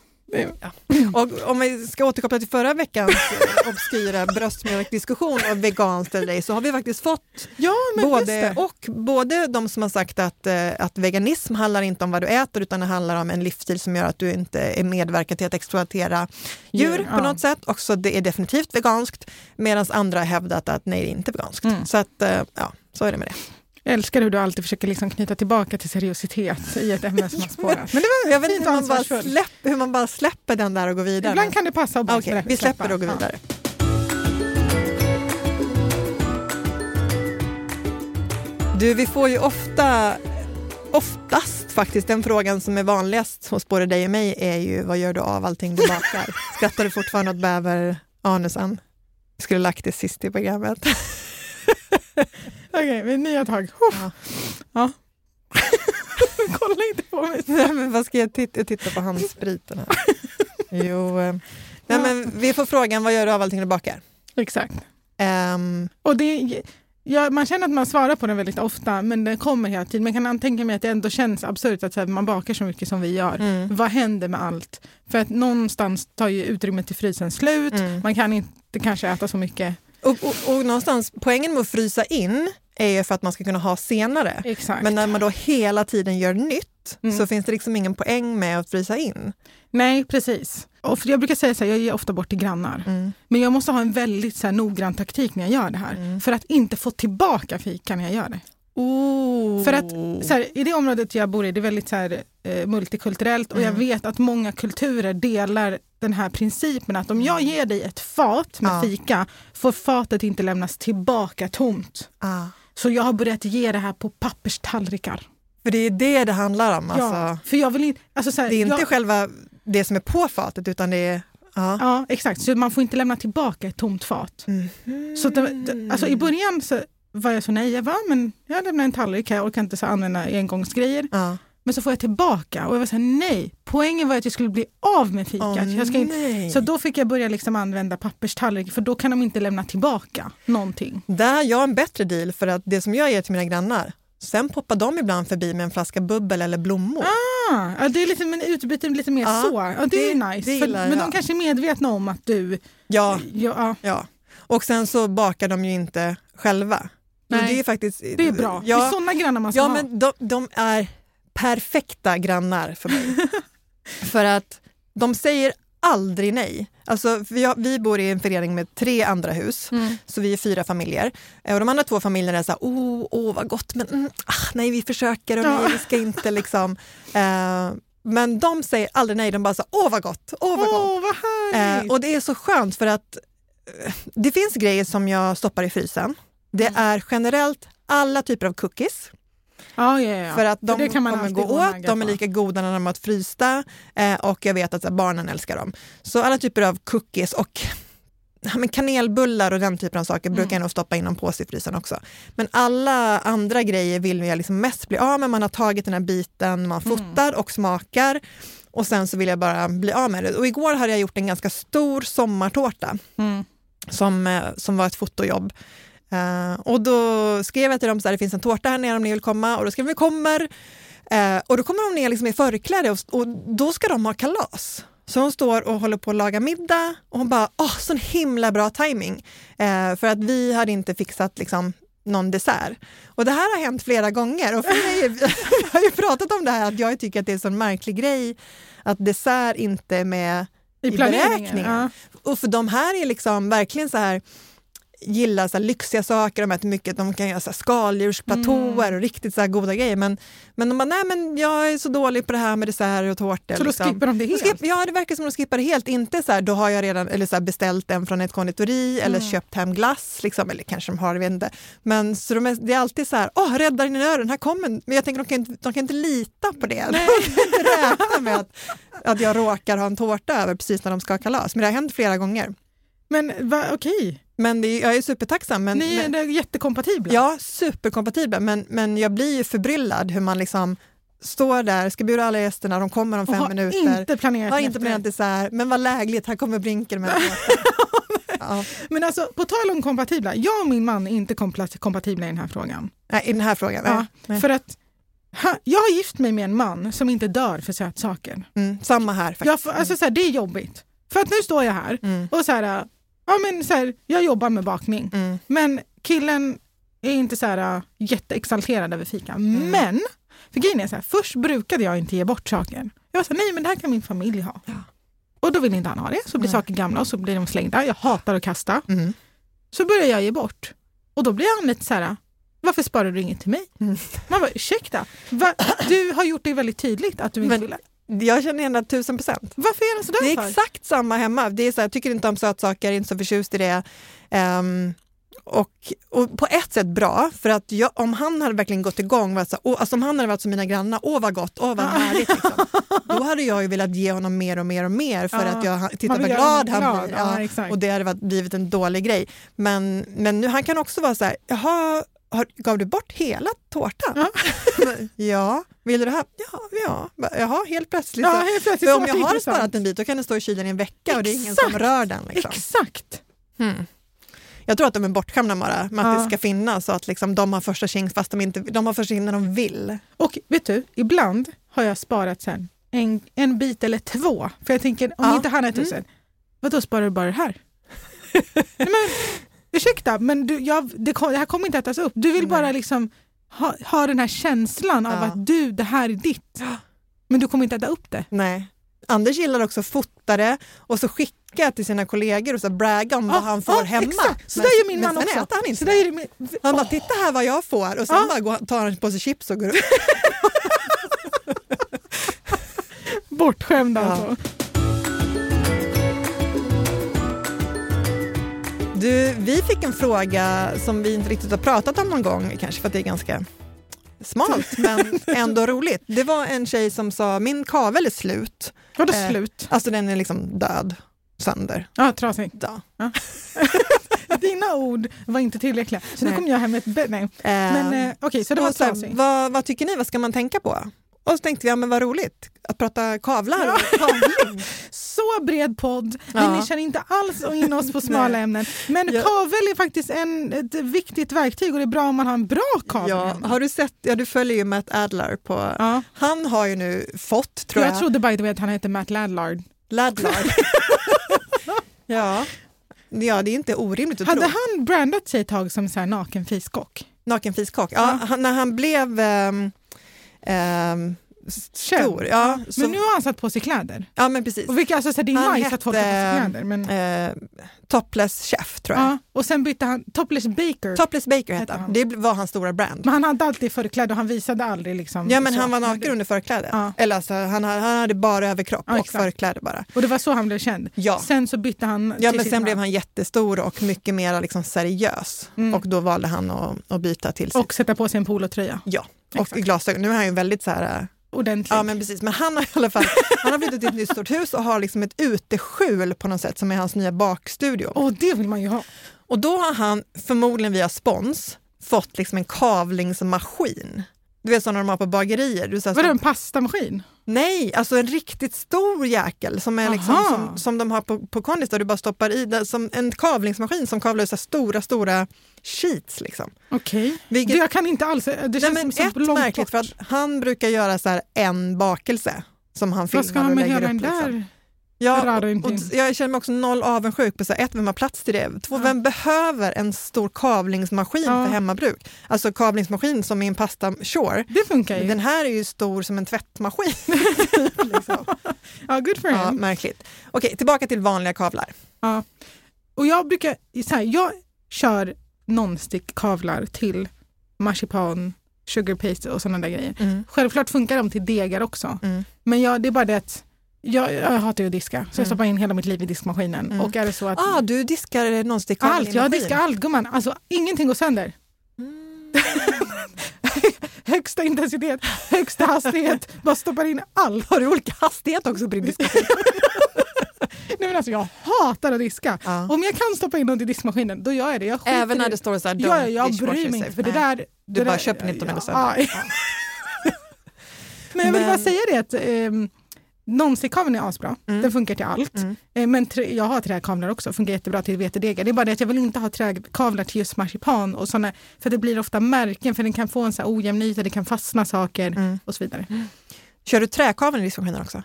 Ja. Och om vi ska återkoppla till förra veckans eh, obskyra bröstmjölkdiskussion och veganskt eller ej, så har vi faktiskt fått ja, både, och både de som har sagt att, eh, att veganism handlar inte om vad du äter utan det handlar om en livsstil som gör att du inte är medverkar till att exploatera djur Djur, på ja. något sätt. Också det är definitivt veganskt medan andra har hävdat att nej, det är inte veganskt. Mm. Så att, eh, ja, så är det med det. Jag älskar hur du alltid försöker liksom knyta tillbaka till seriositet i ett ämne som har spårat. Men det var Jag vet inte hur man, bara släpp, hur man bara släpper den där och går vidare. Ibland kan det passa att bara Okej, släppa- vi släpper det och går Ja. vidare. Du, vi får ju ofta, oftast faktiskt, den frågan som är vanligast hos både dig och mig är ju vad gör du av allting du bakar? Skrattar du fortfarande åt bäver-anusen? Skulle lagt det sist i programmet. Okej, vi nya tag. Ja. Ja. Kolla inte på mig. Nej, men vad ska jag titta? Jag tittar på handspriten här. Jo, eh, nej, men vi får frågan vad gör du av allting du bakar? Exakt. Ehm, Och det, ja, man känner att man svarar på den väldigt ofta, men den kommer hela tiden. Man kan tänka mig att det ändå känns absurt att så här, man bakar så mycket som vi gör. mm, Vad händer med allt? För att någonstans tar ju utrymmet i frysen slut. mm. Man kan inte kanske äta så mycket. Och, och, och någonstans, poängen med att frysa in är ju för att man ska kunna ha senare. Exakt. Men när man då hela tiden gör nytt Mm. så finns det liksom ingen poäng med att frysa in. Nej, precis. Och jag brukar säga så här, jag ger ofta bort till grannar. Mm. Men jag måste ha en väldigt så här, noggrann taktik när jag gör det här. Mm. För att inte få tillbaka fika när jag gör det. Oh. För att så här, I det området jag bor i, det är väldigt så här, eh, multikulturellt och jag Mm. vet att många kulturer delar den här principen att om jag ger dig ett fat med Ja. fika får fatet inte lämnas tillbaka tomt. ah. Så jag har börjat ge det här på papperstallrikar. För det är det det handlar om. Alltså. Ja, för jag vill inte... Alltså så här, Det är inte jag, själva det som är på fatet utan det är... Ja. Ja, exakt. Så man får inte lämna tillbaka ett tomt fat. Mhm. Så det, alltså I början så var jag så nej, jag, bara, men jag lämnar en tallrik här, jag orkar inte så använda engångsgrejer. Ja. Men så får jag tillbaka och jag var så här, nej, poängen var att jag skulle bli av med fikat. Åh, jag ska inte, så då fick jag börja liksom använda papperstallrik för då kan de inte lämna tillbaka någonting. Där har jag en bättre deal för att det som jag ger till mina grannar, sen poppar de ibland förbi med en flaska bubbel eller blommor. Ah, ja, det är lite, men utbyte lite mer Ja, så. Ja, det, det- är nice. det För, men de kanske är medvetna om att du... Ja, Ja, ja, ja. Och sen så bakar de ju inte själva. Men Nej, det är faktiskt... det är bra. Ja, det är sådana grannar man ska Ja, ha. men de, de är perfekta grannar för mig. för att de säger aldrig nej. Alltså, vi, har, vi bor i en förening med tre andra hus, Mm. så vi är fyra familjer. Eh, Och de andra två familjerna är så här, oh, oh vad gott, men mm, ah, nej vi försöker och Ja. nej, vi ska inte liksom. Eh, men de säger aldrig nej, de bara så åh vad gott, åh vad gott. Åh, vad! Eh, och det är så skönt för att eh, det finns grejer som jag stoppar i frysen. Det Mm. är generellt alla typer av cookies. ja, ja, ja. För att de man kommer gå åt, de är lika goda när de är frysta eh, och jag vet att här, barnen älskar dem. Så alla typer av cookies och men kanelbullar och den typen av saker Mm. brukar jag nog stoppa in en påse i frysen också. Men alla andra grejer vill jag liksom mest bli av med. Man har tagit den här biten, man Mm. fotar och smakar och sen så vill jag bara bli av med det. Och igår hade jag gjort en ganska stor sommartårta Mm. som, eh, som var ett fotojobb. Eh, och då skrev jag till dem att det finns en tårta här nere om ni vill komma och då skrev vi kommer. Eh, och då kommer de ner liksom i förkläde och, och då ska de ha kalas. Så hon står och håller på att laga middag och hon bara, åh, sån himla bra timing eh, För att vi hade inte fixat liksom, någon dessert. Och det här har hänt flera gånger. Och för mig, jag har ju pratat om det här att jag tycker att det är en sån märklig grej att dessert inte är med i, planeringen, beräkningen. ja. Och för de här är liksom verkligen så här, gillar så lyxiga saker, de äter mycket, de kan göra så skaldjursplatåer Mm. och riktigt så här, goda grejer. Men, men de bara, nej men jag är så dålig på det här med desserter och tårtor. Så då liksom. skippar de det Då helt? Skip, ja, det verkar som de skippar det helt. Inte så här, då har jag redan eller så beställt en från ett konditori eller Mm. köpt hem glass. Liksom, eller kanske de har, jag vet inte. Men så de är, det är alltid så här, åh, rädda din öron, här kommer en-" Men jag tänker, de kan, inte, de kan inte lita på det. De kan inte räkna med att, att jag råkar ha en tårta över precis när de ska ha kalas. Men det har hänt flera gånger. Men okej, Men är- jag är supertacksam. Men, ni är men, jättekompatibla. ja, superkompatibla. Men, men jag blir ju förbryllad hur man liksom står där, ska bjuda alla gästerna, de kommer om fem har minuter. inte planerat har inte planerat dessert, men vad lägligt, här kommer Brinken med ja. Men alltså, på tal om kompatibla, jag och min man är inte kompatibla i den här frågan. Nej, I den här frågan? Ja, Nej. För att ha, jag har gift mig med en man som inte dör för sötsaker. Mm, samma här faktiskt. Jag alltså, så här, det är jobbigt. För att nu står jag här Mm. och så här, ja, men, så här, jag jobbar med bakning, Mm. men killen är inte så här, jätteexalterad över fika. Mm. Men, för grejen är så här, först brukade jag inte ge bort saker. Jag var så här, nej men det här kan min familj ha. Ja. Och då vill inte han ha det, så blir saker gamla och så blir de slängda. Jag hatar att kasta. Mm. Så börjar jag ge bort. Och då blir han lite så här, varför sparar du inget till mig? Mm. Man bara, ursäkta, va? du har gjort det väldigt tydligt att du inte Men- vill. Jag känner igen det tusen procent. Varför är han sådär Det är för? exakt samma hemma. Det är så här, jag tycker inte om sötsaker, inte så förtjust i det. Ehm, och, och på ett sätt bra, för att jag, om han hade verkligen gått igång, varit så, åh, alltså om han hade varit som mina grannar, åh vad gott, åh vad härligt, liksom. då hade jag ju velat ge honom mer och mer och mer för Ja, att jag, titta man vad glad han blir. Ja, Ja, exakt. och det hade varit, blivit en dålig grej. Men, men nu, han kan också vara så här, jaha, har, gav du bort hela tårtan? Ja. ja. Vill du det här? Ja, ja. Jaha, helt plötsligt. Ja, helt plötsligt om jag har intressant. sparat en bit då kan den stå i kylen i en vecka och det är ingen Exakt. som rör den. Liksom. Exakt. Hmm. Jag tror att de är bortskämda bara med att Ja. det ska finnas och att liksom de har första tjing fast de inte de har första tjing när de vill. Och vet du, ibland har jag sparat sen en, en bit eller två. För jag tänker, om Ja. inte han äter Mm. sen, vadå sparar du bara det här? Nej, men, ursäkta, men du, jag, det, kom, det här kommer inte ätas upp. Du vill Nej. bara liksom ha, ha den här känslan av Ja. att du, det här är ditt. Men du kommer inte äta upp det. Nej. Anders gillar också att fota det och så skicka till sina kollegor och så bragga om vad Ja, han får ja, hemma. Exakt. Så Men- gör min man också. äter han inte så där min, Han bara, Åh, titta här vad jag får och sen Ja. bara går, tar han en påse chips och går upp. bortskämd Ja. Du, vi fick en fråga som vi inte riktigt har pratat om någon gång, kanske för att det är ganska smalt men ändå roligt. Det var en tjej som sa, min kavel är slut. Vadå Eh, slut? Alltså den är liksom död, sönder. Ja, trasig. Ja. Dina ord var inte tillräckliga. Så nu kom jag hem med ett... Nej. Men eh, okej, så det var här, trasig. vad, vad tycker ni, vad ska man tänka på? Och så tänkte vi, ja men vad roligt att prata kavlar och kavling. Så bred podd, vi Ja. nischar inte alls in oss på smala ämnen. Men Ja. kavel är faktiskt en, ett viktigt verktyg och det är bra om man har en bra kavel. Ja, har du sett, ja du följer ju Matt Adler på, Ja. han har ju nu fått, tror Jag jag, trodde by the way att han hette Matt Ladlard. Ladlard. ja. ja, det är inte orimligt att Hade tro. han brandat sig ett tag som så här naken fiskkock? Nakenfiskock. Ja, Ja. han, när han blev ehm, ehm, stor. Ja, Men nu har han satt på sig kläder. ja, men precis. Och vilka, alltså, så det är Han nice att folk har på sig hette, kläder. Men, Eh, topless chef, tror jag. ja. Och sen bytte han Topless Baker. Topless Baker Hette hette han. han. Det var hans stora brand. Men han hade alltid förkläde och han visade aldrig liksom. Ja, men så. han var naken under förkläde. Ja. Eller alltså, han, hade- han hade bara överkropp Ja, och exakt. förkläde bara. Och det var så han blev känd. Ja. Sen så bytte han Ja, men sen namn. blev han jättestor och mycket mer liksom seriös. Mm. Och då valde han att, att byta till sig. Och sätta på sig en polotröja. ja, och Exakt. glasögon. Nu är han ju väldigt så här... Ordentligt. Ja, men precis. Men han har i alla fall han har flyttat till ett nytt stort hus och har liksom ett uteskjul på något sätt som är hans nya bakstudio. Och det vill man ju ha. Och då har han förmodligen via spons fått liksom en kavlingsmaskin. Du vet sådana de har på bagerier. Du, så här, Vadå en pastamaskin? nej, alltså en riktigt stor jäkel som, är liksom, som, som de har på, på kondis där du bara stoppar i. Där, som en kavlingsmaskin som kavlar ut så stora, stora sheets. Liksom. Okej. Vilket- Det Jag kan inte alls. Det Nej, känns men som ett långt märkligt bort. för att han brukar göra så en bakelse som han filmar Vad ska han och med lägger upp. Liksom. där? Ja, och, och jag känner mig också noll avundsjuk på så här, ett, vem har plats till det? Två, Ja. vem behöver en stor kavlingsmaskin Ja. för hemmabruk? Alltså kavlingsmaskin som i en pasta sure. Det funkar ju. Den här är ju stor som en tvättmaskin. liksom. Ja, good for ja, him. märkligt. Okej, tillbaka till vanliga kavlar. Ja. Och jag brukar, så här, jag, kör non-stick-kavlar till marsipan, sugar paste och sådana där grejer. Mm. Självklart funkar de till degar också. Mm. Men jag, det är bara det att jag, jag hatar ju att diska, så jag Mm. stoppar in hela mitt liv i diskmaskinen. Mm. Och är det så att Ah, du diskar nonstick-kavel allt, jag diskar allt gumman. Alltså ingenting går sönder. Mm. högsta intensitet, högsta hastighet, bara stoppar in allt. Har du olika hastighet också på din diskmaskin? Nej, men alltså, jag hatar att diska. Ja. Om jag kan stoppa in något i diskmaskinen, då gör jag det. Jag Även när det står så här, Ja, jag bryr mig inte. För det där, Du det bara där, köper inte om den går sönder. Men jag vill Men- bara säga det att um, non-stick-kaveln är asbra. Mm. Den funkar till allt. Mm. Eh, Men trä, jag har träkavlar också, funkar jättebra till vetedegar. Det är bara det att jag vill inte ha träkavlar till just marsipan och såna, för det blir ofta märken för den kan få en så här ojämn yta, det kan fastna saker Mm. och så vidare. Kör du träkaveln i diskmaskinen också?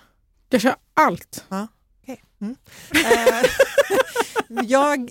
Jag kör allt. Okej. Mm. Eh, jag,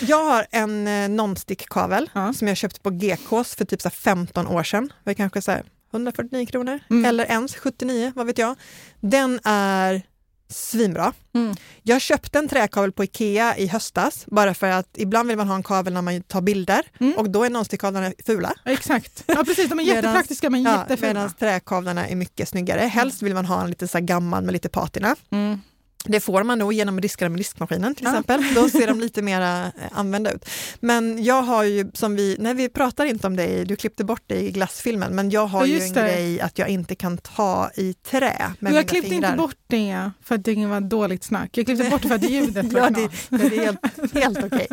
jag har en eh, non-stick-kavel Ja. som jag köpte på GKs för typ så här 15 år sedan. Det var kanske så här 149 kronor Mm. eller ens 79, vad vet jag. Den är svinbra. Mm. Jag köpte en träkavel på Ikea i höstas bara för att ibland vill man ha en kavel när man tar bilder Mm. och då är non-stick-kavlarna fula. Exakt. Ja, precis. De är jättepraktiska men Ja, jättefula. Medan träkavlarna är mycket snyggare. Helst vill man ha en lite så gammal med lite patina. Mm. Det får man nog genom att diska i diskmaskinen till Ja. exempel. Då ser de lite mer eh, använda ut. Men jag har ju, som vi, nej vi pratar inte om det, du klippte bort det i glassfilmen, men jag har Ja, ju en det. grej att jag inte kan ta i trä med jag klippte fingrar. inte bort det för att det var dåligt snack. Jag klippte bort det för att ljudet var Ja, det, det är helt, helt okej.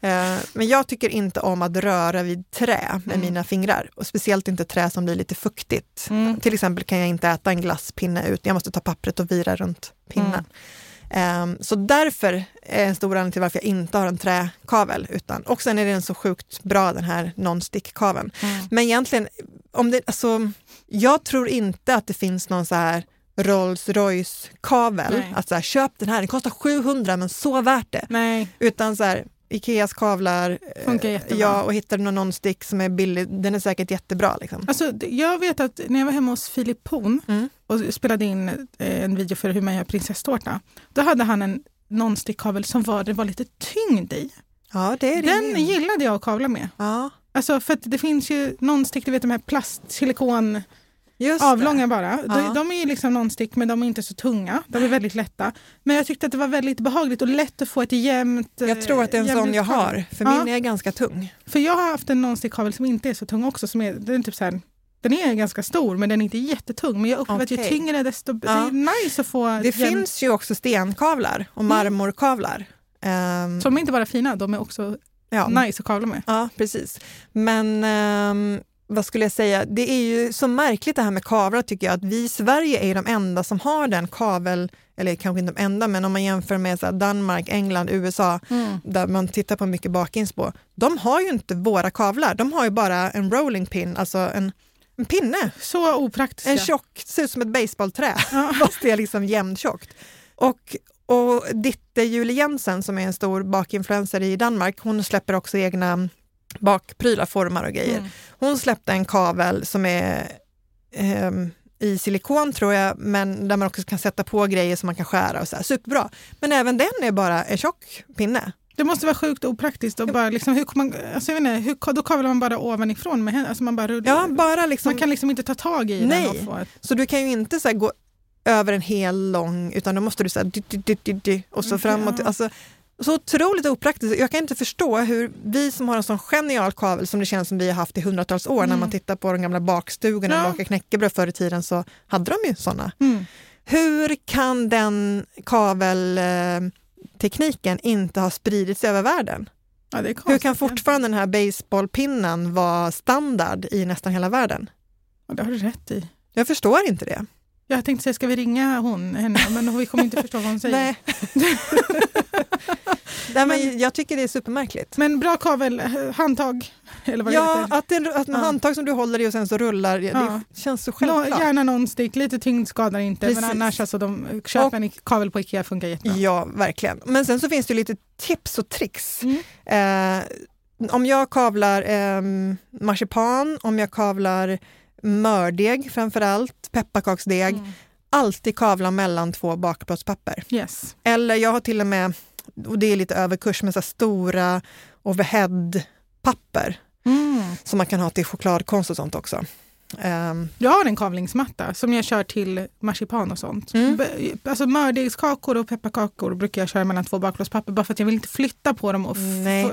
Eh, Men jag tycker inte om att röra vid trä med Mm. mina fingrar och speciellt inte trä som blir lite fuktigt. Mm. Till exempel kan jag inte äta en glasspinne ut, jag måste ta pappret och vira runt pinnen. Mm. Ehm, så därför är en stor anledning till varför jag inte har en träkavel. Utan, och sen är den så sjukt bra den här non-stick-kaveln. Mm. Men egentligen, om det, alltså, jag tror inte att det finns någon så här Rolls Royce-kavel. Att så här, köp den här, den kostar 700 men så värt det. Nej, Utan så här, Ikeas kavlar, eh, Funkar jättebra. ja, och hittar du någon non-stick som är billig, den är säkert jättebra. Liksom. alltså, jag vet att när jag var hemma hos Filip Poon Mm. och spelade in eh, en video för hur man gör prinsesstårta, då hade han en non-stick-kavel som var, det var lite tyngd i. Ja, det är Den rimligt. gillade jag att kavla med. Ja, Alltså för det finns ju non-stick, du vet de här plast, silikon, just det. avlånga bara. Ja. De, de är ju liksom non-stick men de är inte så tunga. De är väldigt lätta. Men jag tyckte att det var väldigt behagligt och lätt att få ett jämnt Jag tror att det är en jämnt sån jag har, för Ja. min är ganska tung. För jag har haft en non-stick-kavel som inte är så tung också. Som är, den, är typ så här, den är ganska stor men den är inte jättetung. Men jag upplever att ju tyngre desto det Ja. är nice att få Det jämnt- finns ju också stenkavlar och marmorkavlar. Ehm, Som inte bara är fina, de är också ja. nice att kavla med. ja, precis. Men ehm, vad skulle jag säga, det är ju så märkligt det här med kavlar tycker jag, att vi i Sverige är de enda som har den kavel, eller kanske inte de enda, men om man jämför med så Danmark, England, USA, där man tittar på mycket bakinspo, de har ju inte våra kavlar, de har ju bara en rolling pin, alltså en, en pinne. Så opraktiska. En tjock, ser ut som ett baseballträ, Ja. fast det är liksom jämntjockt. Och, och Ditte Julie Jensen som är en stor bakinfluencer i Danmark, hon släpper också egna bakprylar, formar och grejer. Mm. Hon släppte en kavel som är ehm, i silikon tror jag, men där man också kan sätta på grejer som man kan skära och så här. Superbra. Men även den är bara en tjock pinne. Det måste vara sjukt opraktiskt. Och bara liksom, hur, man, alltså jag vet inte, hur, då kavlar man bara ovanifrån med händerna. Alltså man, bara rullar. Ja, bara liksom, man kan liksom inte ta tag i Nej. den. Och få ett, Så du kan ju inte så gå över en hel lång, utan då måste du så här, dy, dy, dy, dy, dy, och så Mm, framåt. Alltså, så otroligt opraktiskt. Jag kan inte förstå hur vi som har en sån genial kavel som det känns som vi har haft i hundratals år, när Mm. man tittar på de gamla bakstugorna och Ja. bakar knäckebröd förr i tiden så hade de ju såna. mm. Hur kan den kaveltekniken inte ha spridits över världen? ja, Hur kan fortfarande den här baseballpinnen vara standard i nästan hela världen? Ja, det har du rätt i. Jag förstår inte det. Jag tänkte säga, ska vi ringa hon, henne? Men vi kommer inte förstå vad hon säger. Nej. Nej, men jag tycker det är supermärkligt. Men bra kavel, eh, handtag, eller vad det Ja, heter. att, det, att en Ja. handtag som du håller i och sen så rullar, Ja. det känns så Nå, självklart. gärna non-stick, lite tyngd skadar inte. Precis. Men annars, alltså, de, köp Och- en kavel på Ikea funkar jättebra. Ja, verkligen. Men sen så finns det lite tips och tricks. Mm. Eh, om jag kavlar eh, marsipan, om jag kavlar mördeg framför allt, pepparkaksdeg, Mm. alltid kavla mellan två bakplåtspapper. Yes. Eller jag har till och med, och det är lite överkurs, med så stora overheadpapper Mm. som man kan ha till chokladkonst och sånt också. Ehm, Jag har en kavlingsmatta som jag kör till marsipan och sånt. Mm. Alltså mördegskakor och pepparkakor brukar jag köra mellan två bakplåtspapper bara för att jag vill inte flytta på dem och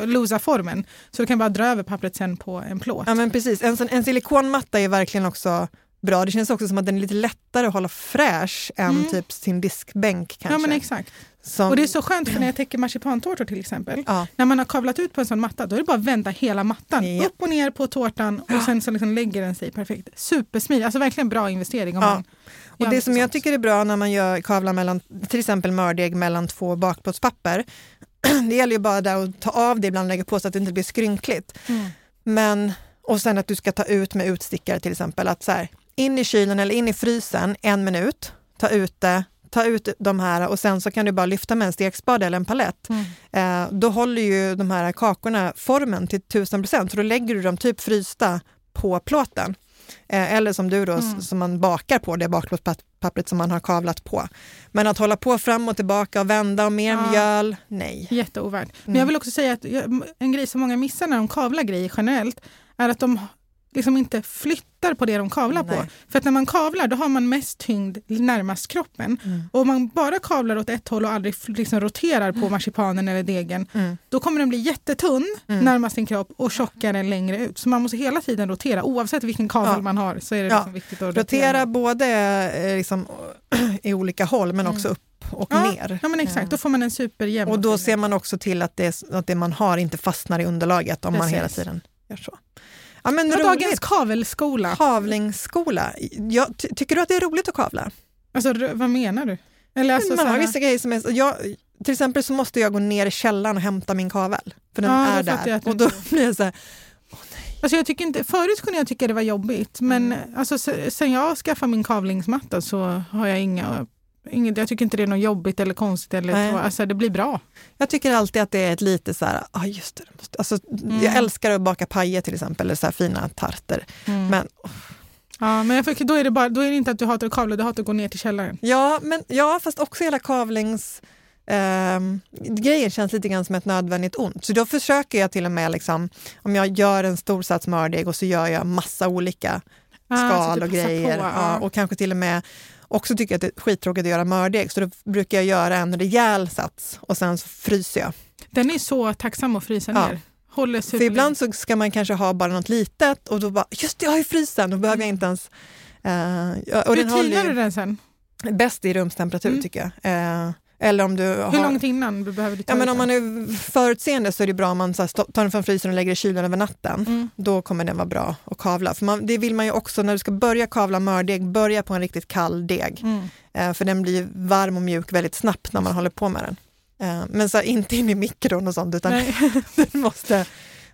losa formen. Så då kan bara dra över pappret sen på en plåt. ja men precis, en, en silikonmatta är verkligen också bra. Det känns också som att den är lite lättare att hålla fräsch än Mm. typ sin diskbänk kanske. ja men exakt. Som, Och det är så skönt för när jag täcker marsipantårtor till exempel. ja, När man har kavlat ut på en sån matta då är det bara att vända hela mattan. Ja. Upp och ner på tårtan och sen så liksom lägger den sig perfekt. Supersmidigt, alltså verkligen bra investering. Om Ja. man Och det som jag sånt. tycker är bra när man gör kavlar mellan till exempel mördeg mellan två bakplåtspapper, det gäller ju bara där att ta av det ibland och lägga på så att det inte blir skrynkligt. Mm. Men, och sen att du ska ta ut med utstickare till exempel, att så här, in i kylen eller in i frysen en minut, ta ut det, ta ut de här och sen så kan du bara lyfta med en stekspade eller en palett. Mm. Eh, då håller ju de här kakorna formen till 1000 procent, så då lägger du dem typ frysta på plåten. Eh, eller som du då, Mm. som man bakar på det bakplåtspappret som man har kavlat på. Men att hålla på fram och tillbaka och vända och mer Ja. mjöl, nej. Jätteovärt. Men Mm. jag vill också säga att en grej som många missar när de kavlar grejer generellt är att de liksom inte flyttar på det de kavlar på. Nej. För att när man kavlar då har man mest tyngd närmast kroppen. Mm. Och om man bara kavlar åt ett håll och aldrig liksom roterar på marsipanen eller degen Mm. då kommer den bli jättetunn Mm. närmast sin kropp och tjockare längre ut. Så man måste hela tiden rotera. Oavsett vilken kavel Ja. man har så är det Ja. liksom viktigt att Rotera både eh, liksom, i olika håll men också upp och Mm. Ja, ner. Ja men exakt, då får man en superjämn Och då ser man också till att det, att det man har inte fastnar i underlaget om man Precis. hela tiden gör så. Ja, men Ja, dagens kavelskola. Kavlingsskola. Jag, ty, tycker du att det är roligt att kavla? Alltså vad menar du? Eller alltså, man har vissa grejer som är... Jag, till exempel så måste jag gå ner i källaren och hämta min kavel. För den Ja, är där. Och då blir jag så här, Alltså jag tycker inte, förut kunde jag tycka det var jobbigt men Mm. alltså, se- sen jag skaffade min kavlingsmatta så har jag inga, inget, jag tycker inte det är något jobbigt eller konstigt. Eller Nej. så, alltså, det blir bra. jag tycker alltid att det är ett lite så här, ah, just det. måste- Alltså, Mm. Jag älskar att baka pajer till exempel, eller så här fina tarter. Mm. Men ja, men jag, fick- då, är det bara, då är det inte att du hatar att kavla, du hatar att gå ner till källaren. Ja, men, ja fast också hela kavlings... ehm, grejen känns lite grann som ett nödvändigt ont. Så då försöker jag till och med, liksom, om jag gör en stor sats mördeg och så gör jag massa olika Ah, skal du och grejer. på, ja. ja. och kanske till och med också tycker jag att det är skittråkigt att göra mördeg, så då brukar jag göra en rejäl sats och sen så fryser jag. Den är så tacksam att frysa Ja. ner. Håller För super... ibland så ska man kanske ha bara något litet och då bara, just det, jag har ju frysen, då behöver jag inte ens... eh, och Hur tinar du den sen? bäst i rumstemperatur Mm. tycker jag. Eh, eller om du har... Hur långt innan du behöver du ta Ja, men om man är förutseende så är det bra om man så här, tar den från frysen och lägger i kylen över natten. Mm. Då kommer den vara bra att kavla. För man, det vill man ju också när du ska börja kavla mördeg, börja på en riktigt kall deg. Mm. Eh, för den blir varm och mjuk väldigt snabbt när man håller på med den. Eh, men så här, inte in i mikron och sånt, utan den måste,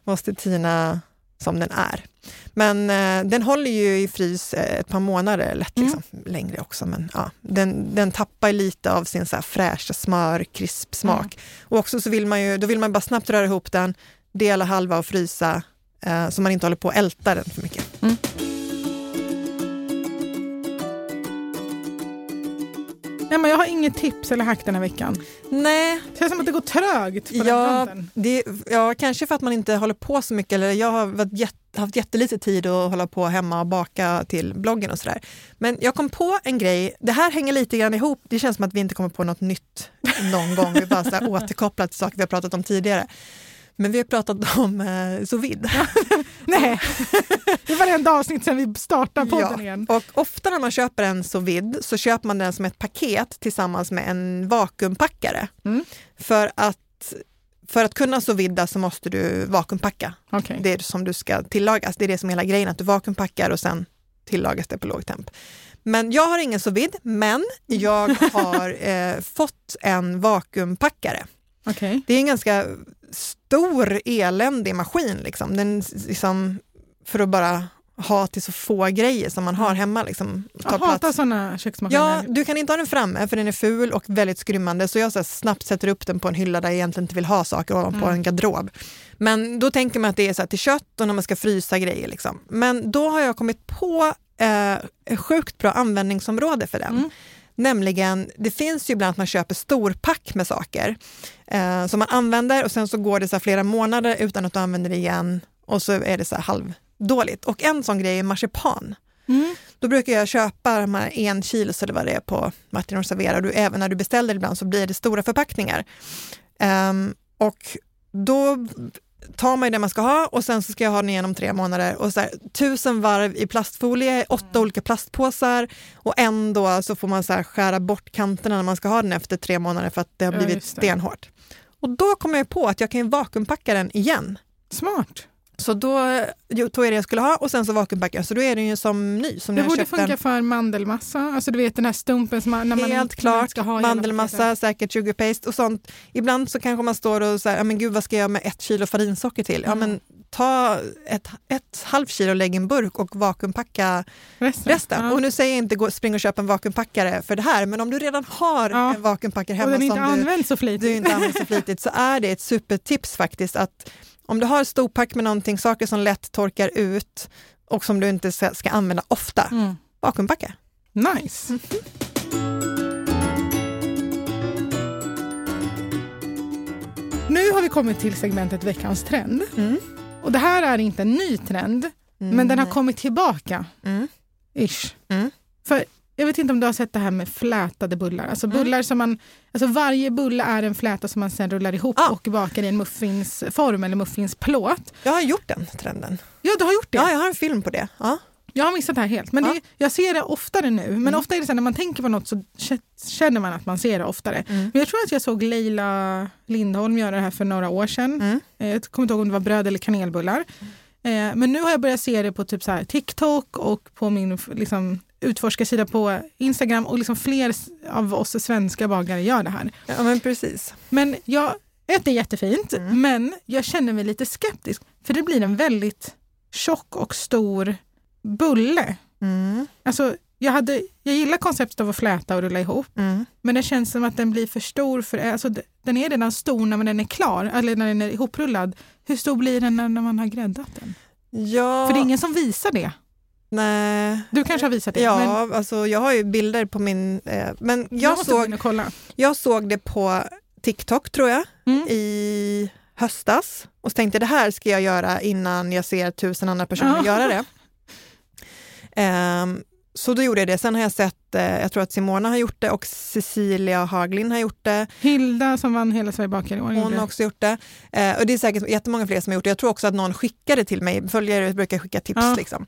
måste tina som den är. Men eh, den håller ju i frys eh, ett par månader lätt, Mm. liksom. längre också. Men ja, den, den tappar lite av sin så här fräscha smör, krisp smak. Mm. Och också så vill man ju, då vill man bara snabbt röra ihop den, dela halva och frysa eh, så man inte håller på att älta den för mycket. Nej, men jag har inget tips eller hack den här veckan. Nej, Det känns som att det går trögt på den ja, kanten. det, ja, kanske för att man inte håller på så mycket. Eller jag har varit jätt, haft jättelite tid att hålla på hemma och baka till bloggen och sådär. Men jag kom på en grej, det här hänger lite grann ihop. Det känns som att vi inte kommer på något nytt någon gång. Vi bara så till saker vi har pratat om tidigare. Men vi har pratat om eh, sous vide. Nej, det var det avsnitt sedan vi startade podden Ja, igen. Och ofta när man köper en sous vide så köper man den som ett paket tillsammans med en vakuumpackare. Mm. För, att, för att kunna sous vida så måste du vakuumpacka. Är det som du ska tillagas. Det är det som är hela grejen, att du vakuumpackar och sen tillagas det på låg temp. Men jag har ingen sous vide, men jag har eh, fått en vakuumpackare. Okej. Det är en ganska stor eländig maskin liksom. Den, liksom för att bara ha till så få grejer som man har hemma. Liksom, Jag tar hatar sådana köksmaskiner. Ja, du kan inte ha den framme för den är ful och väldigt skrymmande så jag så här snabbt sätter upp den på en hylla där jag egentligen inte vill ha saker ovanpå Mm. en garderob. Men då tänker man att det är så här till kött och när man ska frysa grejer. Liksom. Men då har jag kommit på eh, ett sjukt bra användningsområde för den. Mm. Nämligen, det finns ju ibland att man köper storpack med saker eh, som man använder och sen så går det så flera månader utan att du använder det igen och så är det så här halvdåligt. Och en sån grej är marsipan. Mm. Då brukar jag köpa de här en kilos eller vad det är på Martin och Servera. Och du, även när du beställer ibland så blir det stora förpackningar. Um, och då tar man det man ska ha och sen så ska jag ha den igenom tre månader och så här, tusen varv i plastfolie, åtta mm. olika plastpåsar och ändå så får man så här, skära bort kanterna när man ska ha den efter tre månader för att det har blivit ja, stenhårt. Och då kom jag på att jag kan vakuumpacka den igen. Smart. Så då tog jag det jag skulle ha och sen så vakuumpackade jag. Så då är den ju som ny. Som det borde funka den. för mandelmassa, alltså du vet den här stumpen som man, när Helt man klart, ska ha mandelmassa, säkert sugar paste och sånt. Ibland så kanske man står och säger, men gud vad ska jag med ett kilo farinsocker till? Ja men ta ett, ett halvt kilo och lägg i en burk och vakuumpacka resten. resten. Ja. Och nu säger jag inte gå, spring och köp en vakuumpackare för det här, men om du redan har ja. en vakuumpackare hemma och den inte som används så flitigt. du inte använder så flitigt så är det ett supertips faktiskt att om du har storpack med någonting, saker som lätt torkar ut och som du inte ska använda ofta, mm. vakuumpacka. Nice! Mm. Nu har vi kommit till segmentet veckans trend. Mm. Och det här är inte en ny trend, mm. men den har kommit tillbaka. Mm. Ish. Mm. För jag vet inte om du har sett det här med flätade bullar. Alltså mm. bullar som man, alltså varje bulle är en fläta som man sen rullar ihop ah. och bakar i en muffinsform eller muffinsplåt. Jag har gjort den trenden. Ja, du har gjort det? Ja, jag har en film på det. Ja. Jag har missat det här helt, men ja. det, jag ser det oftare nu. Men mm. ofta är det så när man tänker på något så känner man att man ser det oftare. Mm. Men jag tror att jag såg Leila Lindholm göra det här för några år sedan. Mm. Eh, jag kommer inte ihåg om det var bröd eller kanelbullar. Eh, men nu har jag börjat se det på typ så TikTok och på min liksom, utforskarsida på Instagram och liksom fler av oss svenska bagare gör det här. Ja men precis. Men jag, det är jättefint, mm. men jag känner mig lite skeptisk för det blir en väldigt tjock och stor bulle. Mm. Alltså, jag, hade, jag gillar konceptet av att fläta och rulla ihop, mm. men det känns som att den blir för stor. För, alltså, den är redan stor när den är klar, eller när den är ihoprullad. Hur stor blir den när, man har gräddat den? Ja. För det är ingen som visar det. Nej. Du kanske har visat det? Ja, men... alltså, jag har ju bilder på min... Eh, men jag, jag såg, jag såg det på TikTok tror jag, mm. i höstas och så tänkte det här ska jag göra innan jag ser tusen andra personer ja. göra det. Um, så då gjorde jag det. Sen har jag sett, eh, jag tror att Simona har gjort det och Cecilia Haglin har gjort det. Hilda som vann Hela Sverige bakar i år. Hon har också gjort det. Eh, och det är säkert jättemånga fler som har gjort det. Jag tror också att någon skickade till mig, följare brukar skicka tips. Ja. Liksom.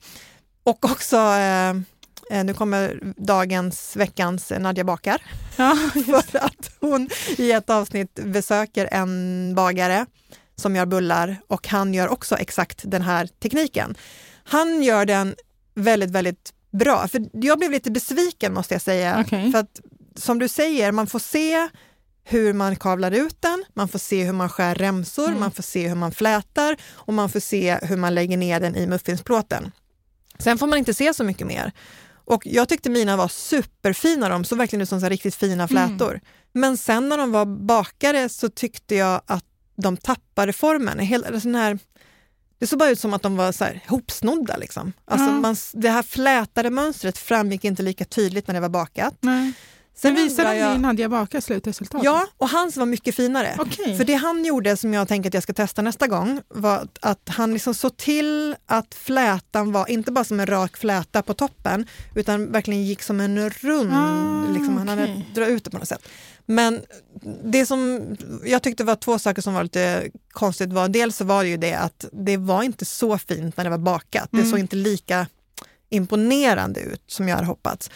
Och också, eh, eh nu kommer dagens, veckans Nadja bakar. Ja, för att hon i ett avsnitt besöker en bagare som gör bullar och han gör också exakt den här tekniken. Han gör den väldigt, väldigt bra. För jag blev lite besviken måste jag säga. Okay. För att som du säger, man får se hur man kavlar ut den, man får se hur man skär remsor, mm. man får se hur man flätar och man får se hur man lägger ner den i muffinsplåten. Sen får man inte se så mycket mer. Och jag tyckte mina var superfina, de såg verkligen ut som så riktigt fina flätor. Mm. Men sen när de var bakade så tyckte jag att de tappade formen. Hel, sån här, det såg bara ut som att de var så här hopsnodda. Liksom. Alltså mm. man, det här flätade mönstret framgick inte lika tydligt när det var bakat. Nej. Sen visade jag... Nadja Baka slutresultatet? Ja, och hans var mycket finare. Okay. För det han gjorde som jag tänker att jag ska testa nästa gång var att han liksom såg till att flätan var inte bara som en rak fläta på toppen utan verkligen gick som en rund, ah, liksom, han okay. hade dragit ut det på något sätt. Men det som jag tyckte var två saker som var lite konstigt var dels så var det ju det att det var inte så fint när det var bakat. Mm. Det såg inte lika imponerande ut som jag hade hoppats.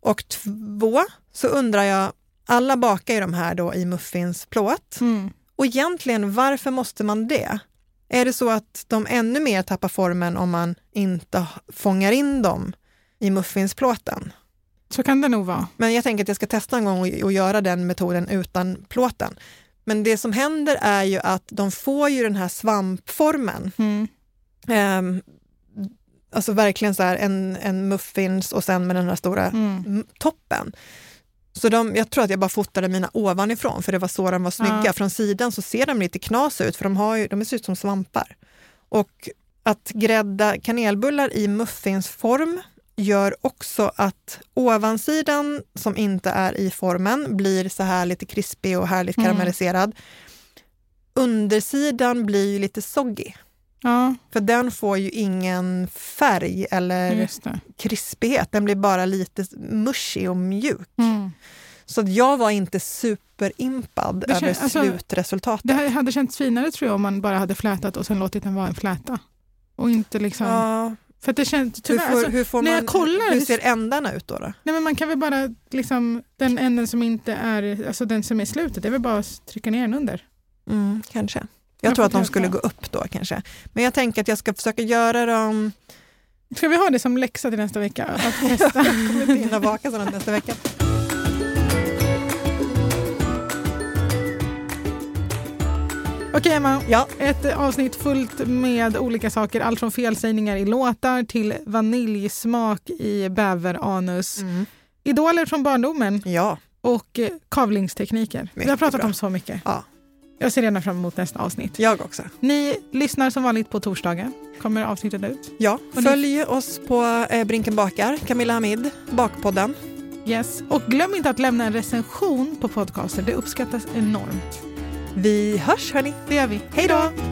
Och två, så undrar jag, alla bakar ju de här då i muffinsplåt. Mm. Och egentligen, varför måste man det? Är det så att de ännu mer tappar formen om man inte fångar in dem i muffinsplåten? Så kan det nog vara. Men jag tänker att jag ska testa en gång och, och göra den metoden utan plåten. Men det som händer är ju att de får ju den här svampformen. Mm. Um, alltså verkligen så här en, en muffins och sen med den här stora mm. toppen. Så de, jag tror att jag bara fotade mina ovanifrån för det var så de var snygga. Ja. Från sidan så ser de lite knas ut för de, har ju, de ser ut som svampar. Och att grädda kanelbullar i muffinsform gör också att ovansidan som inte är i formen blir så här lite krispig och härligt Mm. karamelliserad. Undersidan blir ju lite soggy, Ja, för den får ju ingen färg eller krispighet. Den blir bara lite mushy och mjuk. Mm. Så jag var inte superimpad Det över kän- alltså, slutresultatet. Det hade känts finare tror jag om man bara hade flätat och sen låtit den vara en fläta. Och inte liksom... Ja, För det känns hur tyvärr... får, alltså, hur, får när man, jag kollar- hur ser ändarna ut då? då? nej men man kan väl bara liksom... Den änden som inte är... Alltså den som är slutet, det är väl bara att trycka ner den under. Mm, kanske. Jag, Jag tror att de skulle gå upp då kanske. Men jag tänker att jag ska försöka göra dem... Ska vi ha det som läxa till nästa vecka? Att Jag testa? kommer inte hinna baka sådana nästa vecka. Okej Emma, Ja. ett avsnitt fullt med olika saker. Allt från felsägningar i låtar till vaniljsmak i bäveranus. Idoler från barndomen Ja, och eh, kavlingstekniker. Vi har Mycket pratat bra. om så mycket. Ja. Jag ser redan fram emot nästa avsnitt. jag också. Ni lyssnar som vanligt på torsdagar. Kommer avsnittet ut? Ja, Och ni- följ oss på eh, Brinken bakar, Camilla Hamid, Bakpodden. Yes. Och glöm inte att lämna en recension på podcaster. Det uppskattas enormt. Vi hörs hörni. Det gör vi. Hej då!